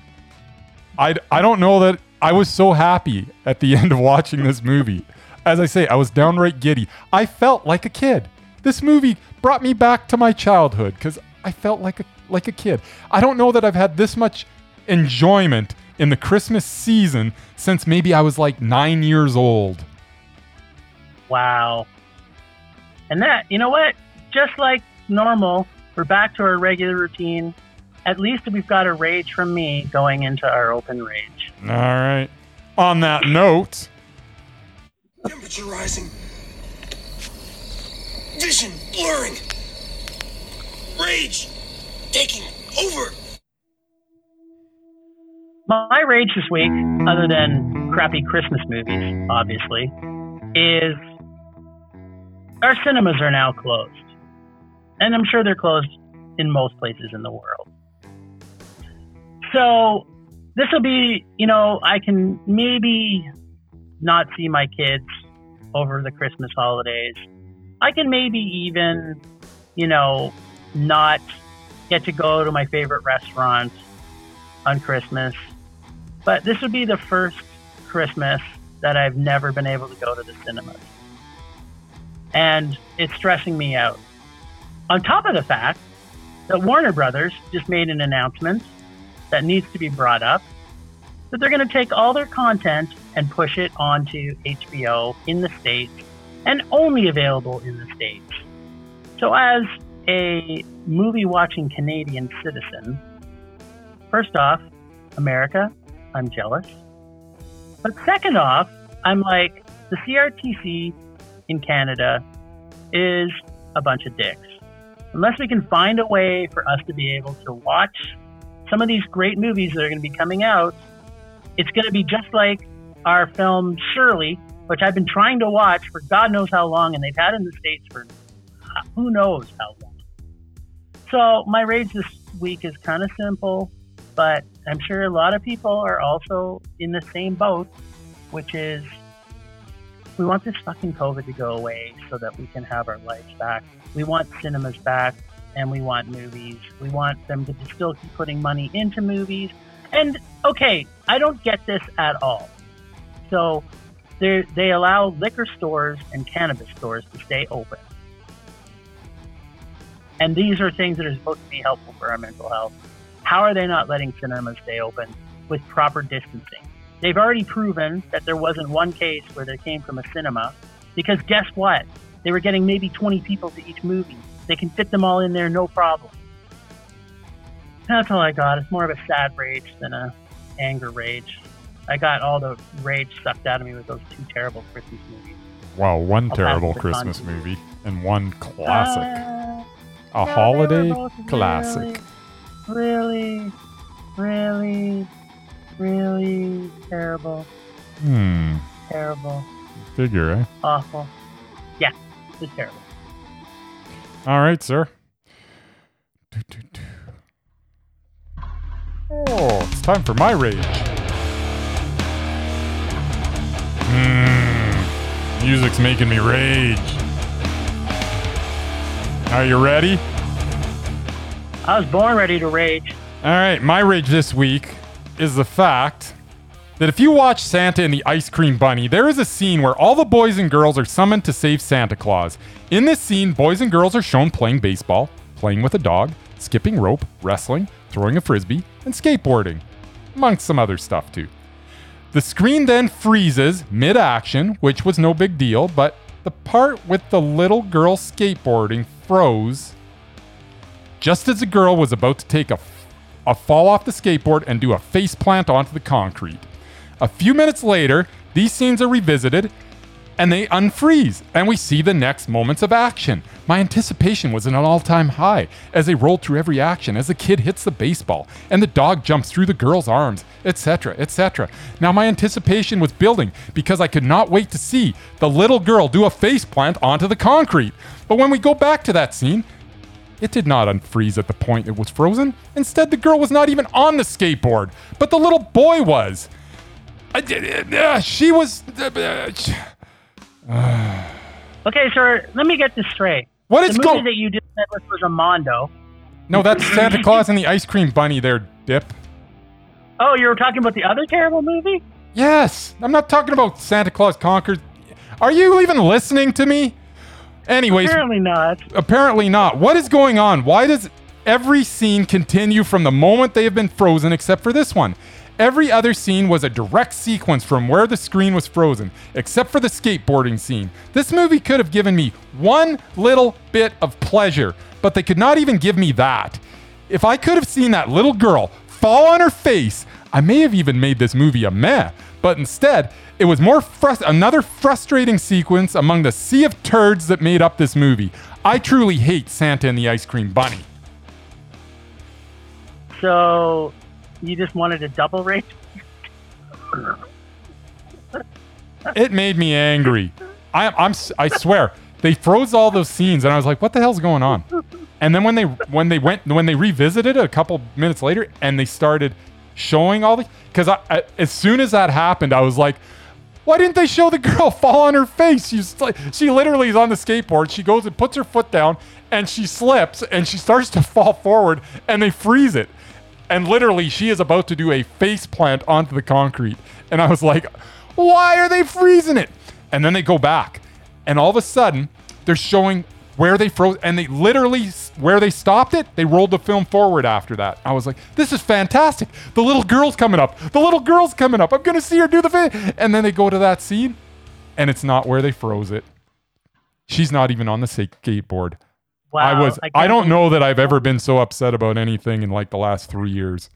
I I don't know that I was so happy at the end of watching this movie. As I say, I was downright giddy. I felt like a kid. This movie brought me back to my childhood because I felt like a like a kid. I don't know that I've had this much enjoyment in the Christmas season since maybe I was like nine years old. Wow. And that, you know what? Just like normal, we're back to our regular routine. At least we've got a rage from me going into our open rage. All right. On that note. Temperature rising. Vision blurring. Rage taking over. My rage this week, other than crappy Christmas movies, obviously, is our cinemas are now closed. And I'm sure they're closed in most places in the world. So this will be, you know, I can maybe not see my kids over the Christmas holidays. I can maybe even, you know, not get to go to my favorite restaurant on Christmas. But this would be the first Christmas that I've never been able to go to the cinemas. And it's stressing me out. On top of the fact that Warner Brothers just made an announcement that needs to be brought up that they're going to take all their content and push it onto HBO in the States and only available in the States. So, as a movie watching Canadian citizen, first off, America, I'm jealous. But second off, I'm like, the CRTC in Canada is a bunch of dicks. Unless we can find a way for us to be able to watch some of these great movies that are going to be coming out, it's going to be just like our film Shirley, which I've been trying to watch for God knows how long, and they've had in the States for uh, who knows how long. So my rage this week is kind of simple, but I'm sure a lot of people are also in the same boat, which is we want this fucking COVID to go away so that we can have our lives back. We want cinemas back and we want movies. We want them to still keep putting money into movies. And okay, I don't get this at all. So they allow liquor stores and cannabis stores to stay open. And these are things that are supposed to be helpful for our mental health. How are they not letting cinemas stay open with proper distancing? They've already proven that there wasn't one case where they came from a cinema because guess what? They were getting maybe 20 people to each movie. They can fit them all in there, no problem. That's all I got. It's more of a sad rage than a anger rage. I got all the rage sucked out of me with those two terrible Christmas movies. Wow, one I'll terrible Christmas movie and one classic. Uh, A no, holiday classic. Really, really, really terrible. Hmm. Terrible. Figure, eh? Awful. Yeah, it's terrible. All right, sir. Oh, it's time for my rage. Hmm. Music's making me rage. Are you ready? I was born ready to rage. All right, my rage this week is the fact that if you watch Santa and the Ice Cream Bunny, there is a scene where all the boys and girls are summoned to save Santa Claus. In this scene, boys and girls are shown playing baseball, playing with a dog, skipping rope, wrestling, throwing a frisbee, and skateboarding, amongst some other stuff too. The screen then freezes mid action, which was no big deal, but the part with the little girl skateboarding froze just as the girl was about to take a, a fall off the skateboard and do a face plant onto the concrete. A few minutes later, these scenes are revisited and they unfreeze, and we see the next moments of action. My anticipation was at an all time high as they roll through every action, as the kid hits the baseball, and the dog jumps through the girl's arms, etc., etc. Now, my anticipation was building because I could not wait to see the little girl do a face plant onto the concrete. But when we go back to that scene, it did not unfreeze at the point it was frozen. Instead, the girl was not even on the skateboard, but the little boy was. I did- uh, she was. uh, Okay, sir, let me get this straight. What The is movie going? that you just said was, was a Mondo. No, that's Santa Claus and the Ice Cream Bunny. There, Dip. Oh, you were talking about the other terrible movie? Yes, I'm not talking about Santa Claus conquers. Are you even listening to me? Anyways, Apparently not. Apparently not. What is going on? Why does every scene continue from the moment they have been frozen except for this one? Every other scene was a direct sequence from where the screen was frozen, except for the skateboarding scene. This movie could have given me one little bit of pleasure, but they could not even give me that. If I could have seen that little girl fall on her face, I may have even made this movie a meh. But instead, it was more frus- another frustrating sequence among the sea of turds that made up this movie. I truly hate Santa and the Ice Cream Bunny. So, you just wanted a double rate? It made me angry. I, I'm I swear they froze all those scenes, and I was like, "What the hell's going on?" And then when they when they went when they revisited it a couple minutes later, and they started showing all the because I, I as soon as that happened, I was like, "Why didn't they show the girl fall on her face?" She's like, she literally is on the skateboard. She goes and puts her foot down, and she slips, and she starts to fall forward, and they freeze it. And literally, she is about to do a face plant onto the concrete. And I was like, why are they freezing it? And then they go back. And all of a sudden, they're showing where they froze. And they literally, where they stopped it, they rolled the film forward after that. I was like, this is fantastic. The little girl's coming up. The little girl's coming up. I'm going to see her do the thing. And then they go to that scene, and it's not where they froze it. She's not even on the skateboard. Wow. I was. I, can't don't know that I've ever been so upset about anything in like the last three years.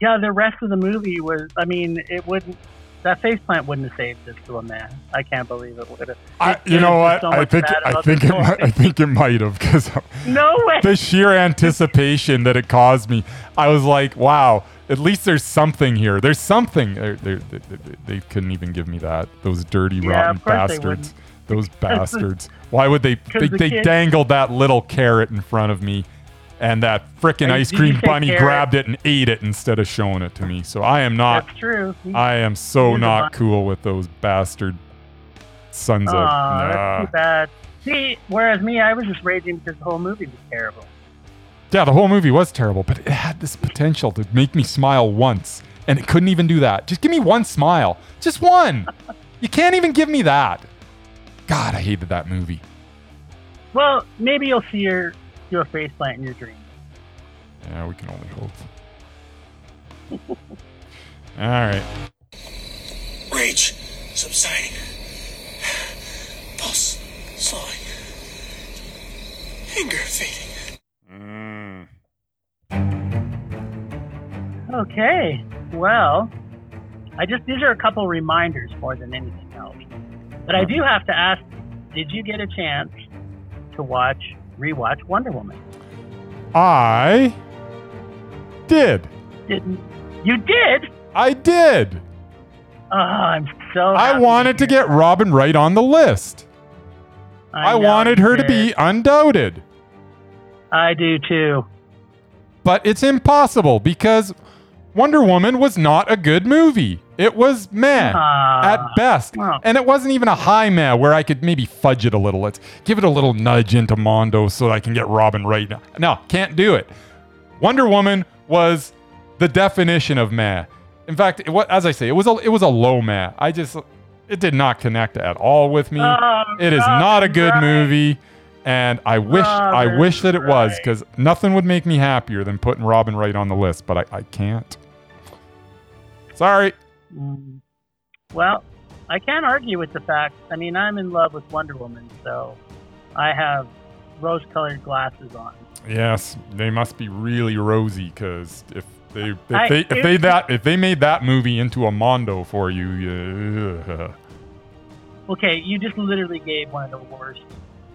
Yeah, the rest of the movie was, I mean, it wouldn't, that faceplant wouldn't have saved this to a man. I can't believe it would have. I, you know what? so I think. I think it. Might. I think it might have because No way. the sheer anticipation that it caused me. I was like, wow. At least there's something here. There's something. They're- they're- They, they, couldn't even give me that. Those dirty, Yeah, rotten of course they bastards. Those bastards. Why would they? They, the they dangled that little carrot in front of me, and that frickin' ice cream bunny grabbed it and ate it instead of showing it to me. So I am not. That's true. I am so He's not cool with those bastard sons of. Aw, Nah. that's too bad. See, whereas me, I was just raging because the whole movie was terrible. Yeah, the whole movie was terrible, but it had this potential to make me smile once, and it couldn't even do that. Just give me one smile. Just one. you can't even give me that. God, I hated that movie. Well, maybe you'll see your a face plant in your dream. Yeah, we can only hope. All right. Rage subsiding. Pulse slowing. Anger fading. Mm. Okay. Well, I just these are a couple reminders more than anything else. But I do have to ask, did you get a chance to watch rewatch Wonder Woman? I did. Didn't you did? I did. Oh, I'm so I wanted to get Robin Wright on the list. that. I, wanted her to be undoubted. I do too. But it's impossible because Wonder Woman was not a good movie. It was meh Ah, at best. well. And it wasn't even a high meh where I could maybe fudge it a little. Let's give it a little nudge into Mondo so I can get Robin Wright now. No, can't do it. Wonder Woman was the definition of meh. In fact, it, as I say, it was a it was a low meh. I just it did not connect at all with me. Oh, it is not a good Wright. movie, and I wish I wish that it was because nothing would make me happier than putting Robin Wright on the list, but I, I can't. Sorry. Mm. Well, I can't argue with the fact. I mean, I'm in love with Wonder Woman, so I have rose-colored glasses on. Yes, they must be really rosy because if they if I- they if they that if they made that movie into a Mondo for you, Okay, you just literally gave one of the worst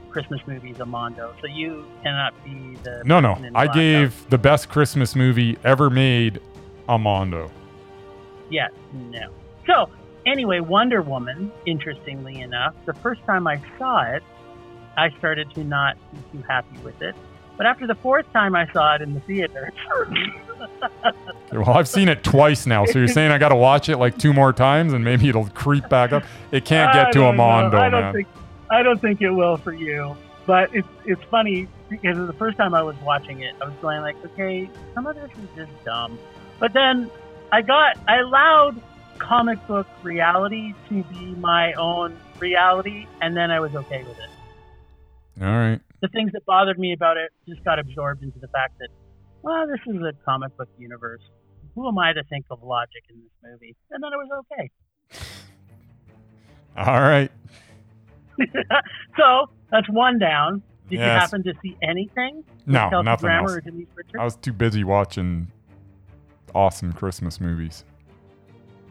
Christmas movies a Mondo, so you cannot be the no, no, I black gave the best Christmas movie ever made a Mondo. Yes, no. So, anyway, Wonder Woman, interestingly enough, the first time I saw it, I started to not be too happy with it. But after the fourth time I saw it in the theater, Well, I've seen it twice now, so you're saying I got to watch it like two more times and maybe it'll creep back up. It can't get to a I don't man. think I don't think it will for you. But it's it's funny because the first time I was watching it, I was going like, okay, some of this is just dumb. But then I got I allowed comic book reality to be my own reality, and then I was okay with it. All right. The things that bothered me about it just got absorbed into the fact that, well, this is a comic book universe. Who am I to think of logic in this movie? And then it was okay. All right. so that's one down. Did you happen to see anything? No, Kelsey nothing Grammer else. or Denise Richards? I was too busy watching awesome Christmas movies.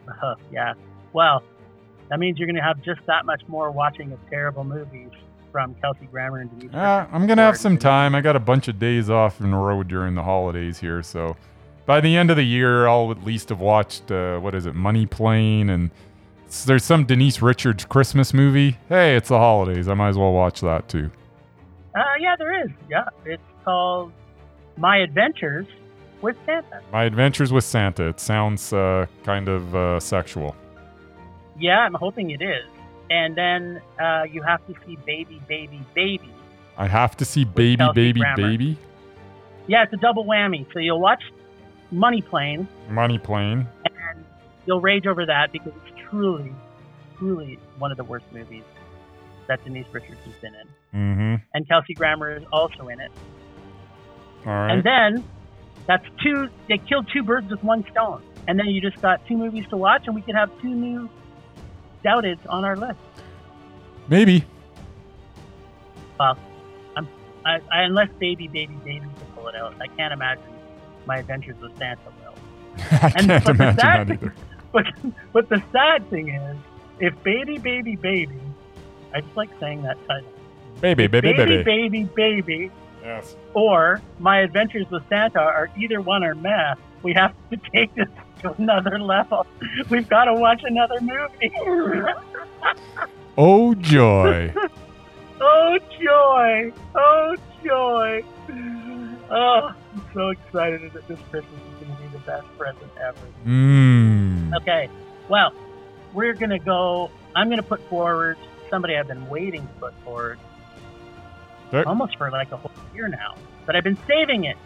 Uh, yeah. Well, that means you're going to have just that much more watching of terrible movies from Kelsey Grammer and Denise Uh, I'm gonna have some time. I got a bunch of days off in a row during the holidays here, so by the end of the year, I'll at least have watched uh, what is it, Money Plane, and there's some Denise Richards Christmas movie. Hey, it's the holidays. I might as well watch that too. Uh, yeah, there is. Yeah. It's called My Adventures with Santa. My Adventures with Santa. It sounds uh, kind of uh, sexual. Yeah, I'm hoping it is. And then uh, you have to see Baby, Baby, Baby. I have to see Baby, Baby, Grammer. Baby. Yeah, it's a double whammy. So you'll watch Money Plane Money Plane. and you'll rage over that because it's truly, truly one of the worst movies that Denise Richards has been in. Mm-hmm. And Kelsey Grammer is also in it. All right. And then that's two, they killed two birds with one stone. And then you just got two movies to watch, and we could have two new doubted on our list. Maybe. Well, I'm, I, I, unless Baby, Baby, Baby can pull it out, I can't imagine my adventures with Santa will. I And- can't imagine that thing- either. But but the sad thing is, if Baby Baby Baby, I just like saying that title. Baby, baby, Baby baby. Baby Baby, Yes. or My Adventures with Santa are either one or meh. We have to take this to another level. We've got to watch another movie. Oh joy. oh joy! Oh joy! Oh, I'm so excited that this Christmas is going to be the best present ever. Mmm. Okay, well, we're gonna go. I'm gonna put forward somebody I've been waiting to put forward Almost for like a whole year now, but I've been saving it.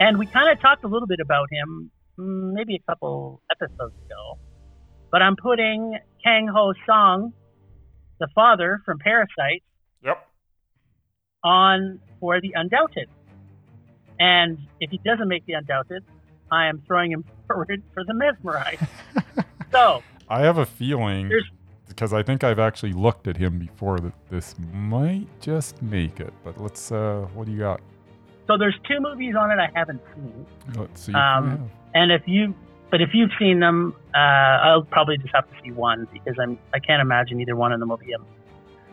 And we kind of talked a little bit about him mm, maybe a couple episodes ago. But I'm putting Kang Ho Song, the father from Parasite, Yep. on for the Undoubted. And if he doesn't make the Undoubted, I am throwing him forward for the Mesmerized. so, I have a feeling because I think I've actually looked at him before that this might just make it. But let's uh what do you got? so there's two movies on it I haven't seen. Let's see. Um. And if you, but if you've seen them, uh, I'll probably just have to see one because I'm I can't imagine either one of them will be a.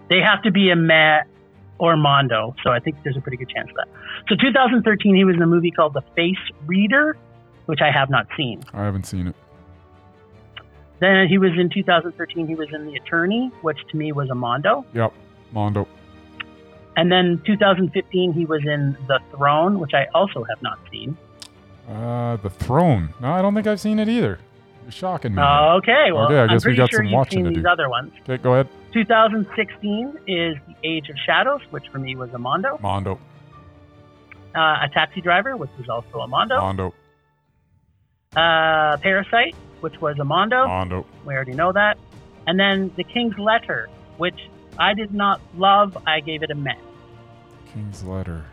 They have to be a Matt or Mondo, so I think there's a pretty good chance of that. So 2013, he was in a movie called The Face Reader, which I have not seen. I haven't seen it. Then he was in 2013. He was in The Attorney, which to me was a Mondo. Yep, Mondo. And then 2015, he was in The Throne, which I also have not seen. Uh, The Throne. No, I don't think I've seen it either. You're shocking me. Okay, well, Okay, I I'm guess we got sure some watching to these do. other ones. okay, go ahead. 2016 is The Age of Shadows, which for me was a Mondo. Mondo. Uh, a Taxi Driver, which was also a Mondo. Mondo. Uh, Parasite, which was a Mondo. Mondo. We already know that. And then The King's Letter, which I did not love. I gave it a meh. King's Letter.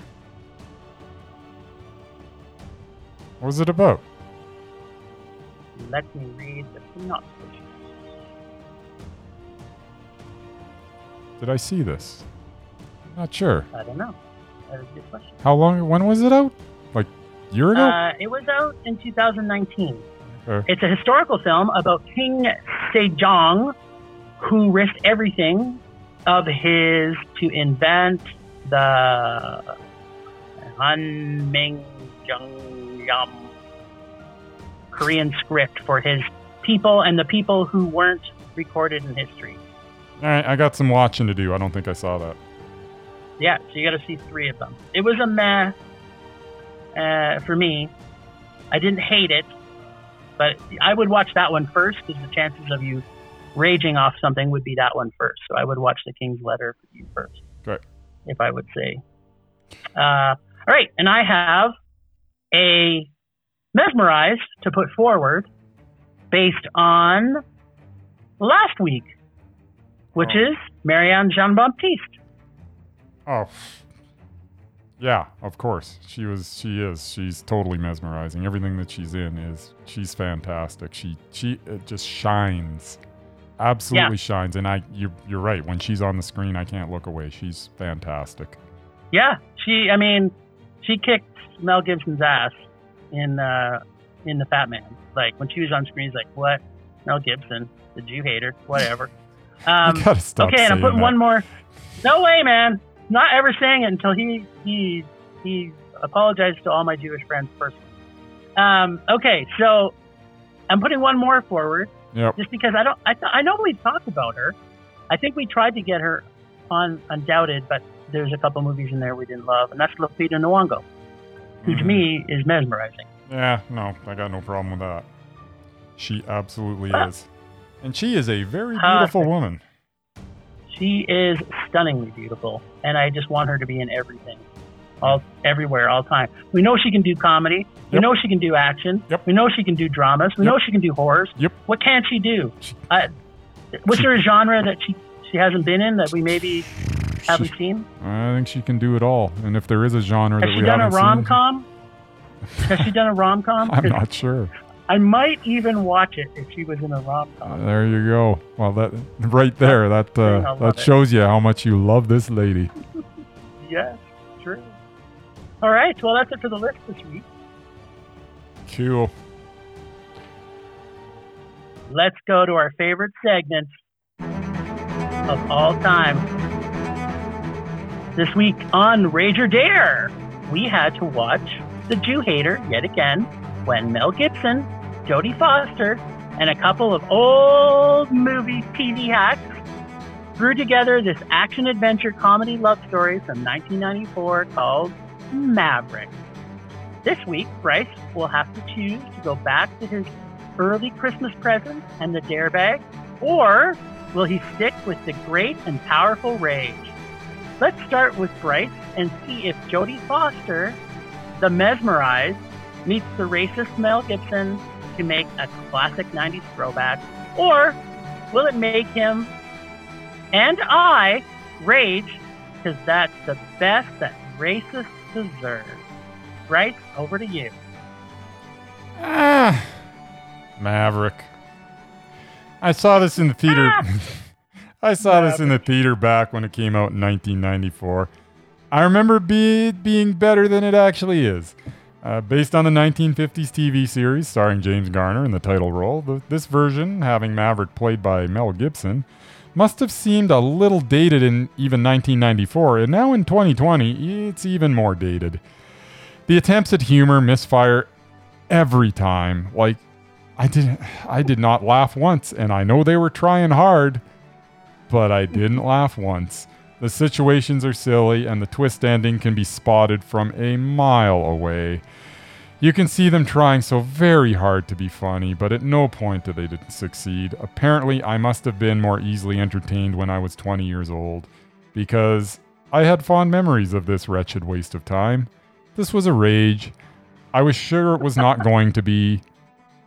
What was it about? Let me read the synopsis. Did I see this? Not sure. I don't know. That is a good question. How long? When was it out? Like year ago? Uh, it was out in 2019. Okay. It's a historical film about King Sejong, who risked everything of his to invent the Hunminjeongeum Korean script for his people and the people who weren't recorded in history. All right, I got some watching to do. I don't think I saw that. Yeah, so you got to see three of them. It was a meh uh, for me. I didn't hate it, but I would watch that one first because the chances of you raging off something would be that one first. So I would watch The King's Letter for you first. Okay. If I would say. Uh, all right, and I have a mesmerized to put forward based on last week, which Oh. is Marianne Jean Baptiste. Oh, yeah, of course. She was. She is. She's totally mesmerizing. Everything that she's in is. She's fantastic. She she it just shines, absolutely shines. And I, you're you're right. When she's on the screen, I can't look away. She's fantastic. Yeah, she. I mean, she kicked Mel Gibson's ass in uh, in the Fat Man. Like when she was on screen, he's like, "What? Mel Gibson, the Jew hater, whatever." Um, you gotta stop. okay, and I'm putting that. one more. No way, man. Not ever saying it until he he he apologized to all my Jewish friends personally. Um, okay, so I'm putting one more forward Yep. just because I don't. I, th- I know we've talked about her. I think we tried to get her on Undoubted, but there's a couple movies in there we didn't love, and that's Lupita Nyong'o, who to Mhm. me is mesmerizing. Yeah, no, I got no problem with that. She absolutely Ah. is. And she is a very beautiful woman. She is stunningly beautiful, and I just want her to be in everything, all everywhere, all time. We know she can do comedy. We Yep. know she can do action. Yep. We know she can do dramas. We Yep. know she can do horrors. Yep. What can't she do? She- Uh, was She- there a genre that she she hasn't been in that we maybe haven't She- seen? I think she can do it all. And if there is a genre Has that she we done a haven't rom com? Has she done a rom com? I'm not sure. I might even watch it if she was in a rom Uh, com. there you go. Well, that right there, that uh, that it. shows you how much you love this lady. yes, true. All right, well that's it for the list this week. Cool. Let's go to our favorite segment of all time. This week on Rage or Dare, we had to watch The Jew Hater yet again when Mel Gibson, Jodie Foster, and a couple of old movie TV hacks threw together this action adventure comedy love story from 1994 called Maverick. This week, Bryce will have to choose to go back to his early Christmas presents and the dare bag, or will he stick with the great and powerful Rage? Let's start with Bryce and see if Jodie Foster, the mesmerized, meets the racist Mel Gibson to make a classic 90s throwback, or will it make him and I rage because that's the best that racists deserve? Bryce, over to you. Ah, Maverick. I saw this in the theater. I saw this in the theater back when it came out in 1994. I remember be, it being better than it actually is. Uh, based on the 1950s TV series starring James Garner in the title role, the, this version, having Maverick played by Mel Gibson, must have seemed a little dated in even 1994, and now in 2020, it's even more dated. The attempts at humor misfire every time. Like, I didn't, I did not laugh once, and I know they were trying hard, but I didn't laugh once. The situations are silly, and the twist ending can be spotted from a mile away. You can see them trying so very hard to be funny, but at no point do they succeed. Apparently, I must have been more easily entertained when I was 20 years old, because I had fond memories of this wretched waste of time. This was a rage. I was sure it was not going to be,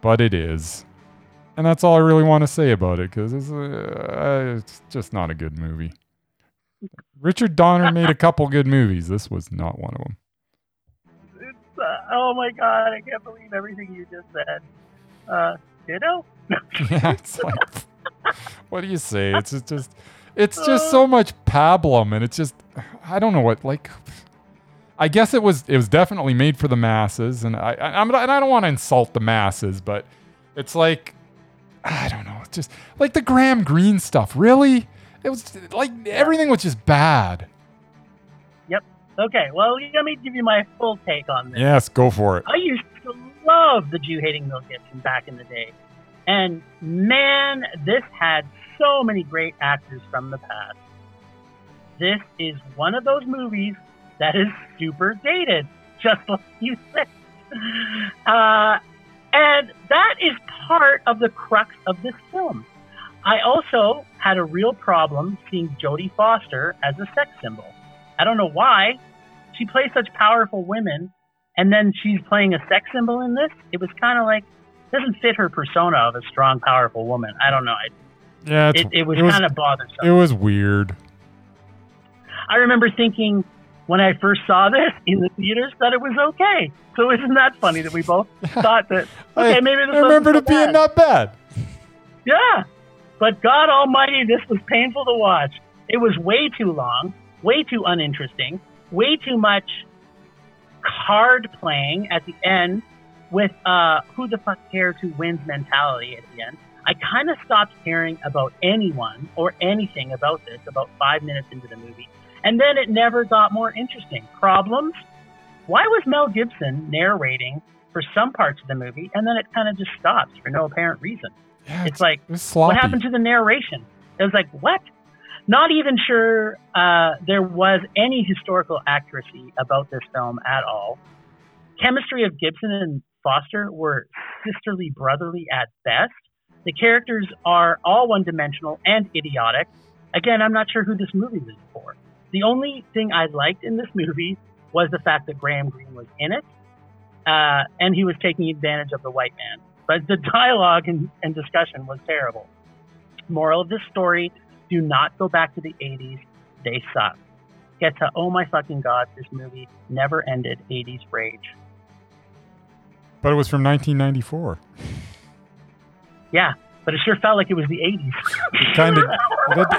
but it is. And that's all I really want to say about it, because it's, uh, it's just not a good movie. Richard Donner made a couple good movies. This was not one of them. It's, uh, oh my god, I can't believe everything you just said. Uh, ditto? yeah, it's like, what do you say? It's just, just, it's just so much pablum, and it's just, I don't know what, like, I guess it was, it was definitely made for the masses, and I, I I'm, and I don't want to insult the masses, but it's like, I don't know, it's just like the Graham Greene stuff. Really, it was like everything was just bad. Yep. Okay, well, let me give you my full take on this. Yes, go for it. I used to love the Jew hating Mel Gibson back in the day. And man, this had so many great actors from the past. This is one of those movies that is super dated, just like you said. Uh, and that is part of the crux of this film. I also had a real problem seeing Jodie Foster as a sex symbol. I don't know why. She plays such powerful women, and then she's playing a sex symbol in this. It was kind of like doesn't fit her persona of a strong, powerful woman. I don't know. It, Yeah, it, it was was, kind of bothersome. it was weird. I remember thinking when I first saw this in the theaters that it was okay. So isn't that funny that we both thought that okay, I, maybe this I remembered wasn't it being not bad. Yeah. But God Almighty, this was painful to watch. It was way too long, way too uninteresting, way too much card playing at the end with uh, who the fuck cares who wins mentality at the end. I kind of stopped caring about anyone or anything about this about five minutes into the movie. And then it never got more interesting. Problems? Why was Mel Gibson narrating for some parts of the movie and then it kind of just stops for no apparent reason? Yeah, It's like, it what happened to the narration? It was like, what? Not even sure uh, there was any historical accuracy about this film at all. Chemistry of Gibson and Foster were sisterly brotherly at best. The characters are all one dimensional and idiotic. Again, I'm not sure who this movie was for. The only thing I liked in this movie was the fact that Graham Greene was in it, uh, and he was taking advantage of the white man. But the dialogue and, and discussion was terrible. Moral of this story do not go back to the 80s. They suck. Get to, oh my fucking god, this movie never ended 80s rage. but it was from 1994. Yeah, but it sure felt like it was the 80s. It kind of,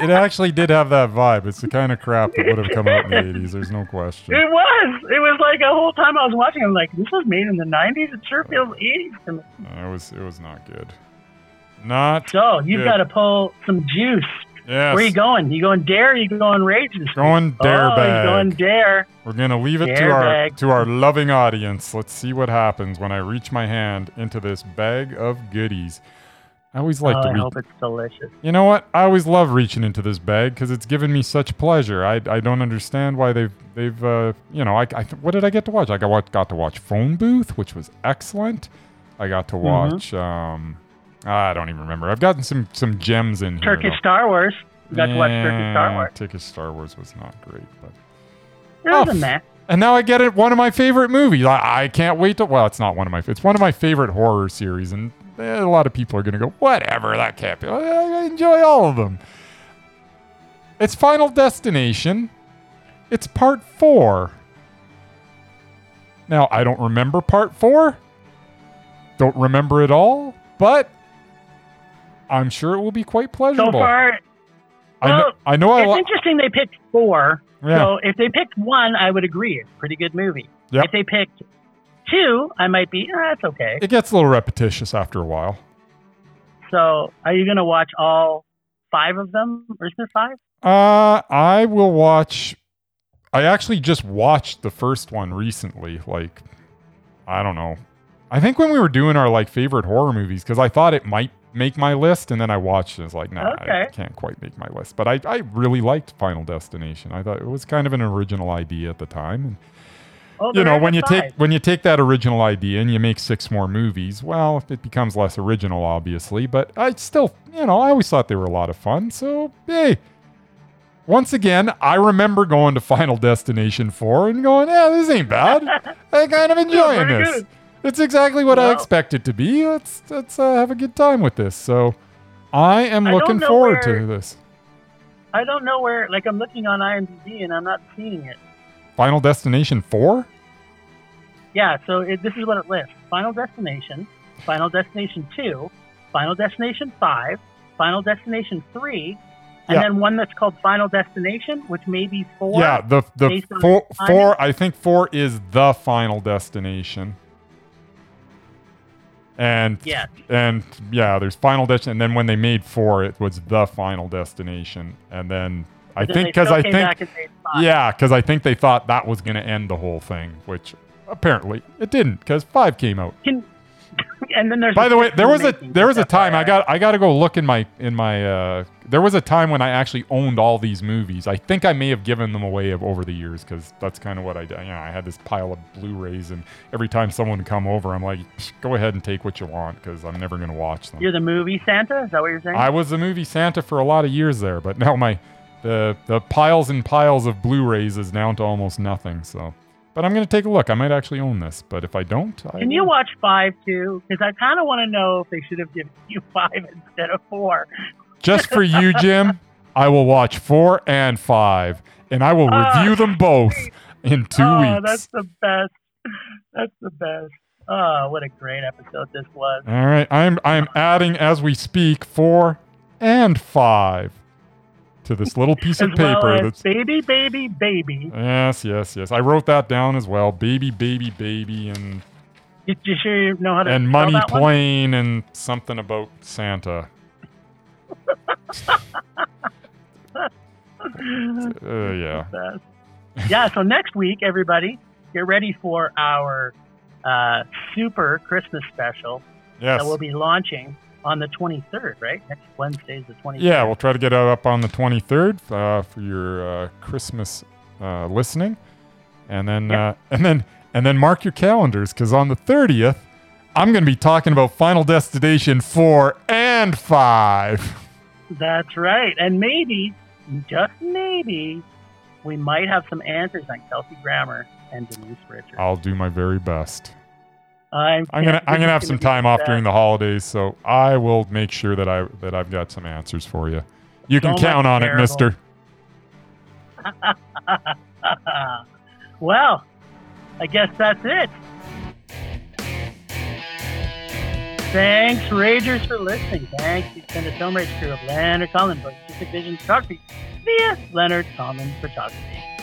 it, actually did have that vibe. It's the kind of crap that would have come out in the 80s. There's no question. It was. It was like a whole time I was watching, I'm like, this was made in the 90s. It sure feels 80s to me. It was, it was not good. Not So you've got to pull some juice. yes. Where you going? You going dare? Or you going rage? Going dare oh, bag. going dare. We're gonna leave it to our bag. to our loving audience. Let's see what happens when I reach my hand into this bag of goodies. I always like oh, to I hope it's delicious. You know what? I always love reaching into this bag because it's given me such pleasure. I, I don't understand why they've they've uh, you know I, I what did I get to watch? I got got to watch Phone Booth, which was excellent. I got to Mm-hmm. watch. Um, I don't even remember. I've gotten some some gems in here. Though. Star Wars. You got to watch Turkish Star Yeah, Wars. Turkish Star Wars was not great, but It was Oh, and now I get it. One of my favorite movies. I, I can't wait to. Well, it's not one of my. It's one of my favorite horror series, and Eh, a lot of people are gonna go, whatever. That can't be. I enjoy all of them. It's Final Destination. It's part four. Now I don't remember part four. Don't remember it all, but I'm sure it will be quite pleasurable. So far, I know. well, I know. I it's li- interesting they picked four. Yeah. So if they picked one, I would agree. It's a pretty good movie. Yep. If they picked Two, I might be, eh, that's okay. It gets a little repetitious after a while. So, are you going to watch all five of them? Or is there five? Uh, I will watch. I actually just watched the first one recently. Like, I don't know. I think when we were doing our like favorite horror movies, because I thought it might make my list, and then I watched it. It's like, nah, I can't quite make my list. But I, I really liked Final Destination. I thought it was kind of an original idea at the time. And Oh, you know when you five. take when you take that original idea and you make six more movies well it becomes less original obviously but i still you know i always thought they were a lot of fun so hey. Once again i remember going to final destination 4 and going yeah this ain't bad. I kind of enjoying this. good. it's exactly what i Well- expect it to be. Let's let's uh, have a good time with this. So i am I looking forward where- to this. I don't know where, like, I'm looking on IMDb and I'm not seeing it. final destination 4 Yeah, so it, this is what it lists Final Destination, Final Destination 2, Final Destination 5, Final Destination 3, and Yeah. then one that's called Final Destination, which may be 4. Yeah, the the four, four I think four is the final destination. And Yes. and yeah, there's final destination. And then when they made four, it was the final destination. And then I think because I think back and made five. yeah, because I think they thought that was going to end the whole thing, which apparently it didn't. Because five came out. Can, and then there's By the way, there was a there was a time I got I got to go look in my in my uh there was a time when I actually owned all these movies. I think I may have given them away of, over the years cuz that's kind of what I did. You know, I had this pile of Blu-rays and every time someone would come over, I'm like, "Go ahead and take what you want cuz I'm never going to watch them." You're the movie Santa? Is that what you're saying? I was the movie Santa for a lot of years there, but now my the the piles and piles of Blu-rays is down to almost nothing. So, but I'm going to take a look. I might actually own this, but if I don't, I Can you watch five too? Because I kind of want to know if they should have given you five instead of four. Just for you, Jim, I will watch four and five, and I will Ah, review them both in two oh, weeks. that's the best. That's the best. Oh, what a great episode this was. All right, I'm I'm adding as we speak four and five to this little piece of well paper. as that's baby, baby, baby. yes, yes, yes. I wrote that down as well. Baby, baby, baby, and You, you sure you know how to and money that one? plane and something about Santa. Uh, yeah. Yeah, so next week, everybody, get ready for our uh, super Christmas special Yes. that will be launching on the 23rd, right? Next Wednesday is the 23rd. Yeah, we'll try to get it up on the 23rd uh, for your uh, Christmas uh, listening, and then uh, and then and then mark your calendars because on the 30th, I'm going to be talking about Final Destination 4 and 5. That's right. And maybe, just maybe, we might have some answers on Kelsey Grammer and Denise Richards. I'll do my very best. I'm, I'm gonna I'm gonna have some time off during the holidays, so I will make sure that I that I've got some answers for you. You can oh, So count on it. Mister. well, I guess that's it. Thanks, Ragers, for listening. Thanks to the extended film rage crew of Leonard Collins, Artistic Vision Photography via Leonard Collins Photography.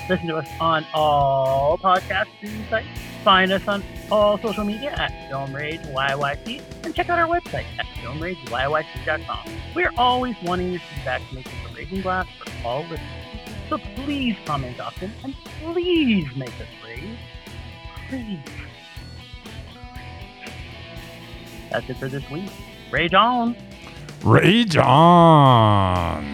Listen to us on all podcast sites. Find us on all social media at Film Rage YYC and check out our website at filmrageyYC.com. We're always wanting your feedback to make this a raging blast for all listeners. So please comment often and please make us rage. Please. That's it for this week. Rage on. Rage on.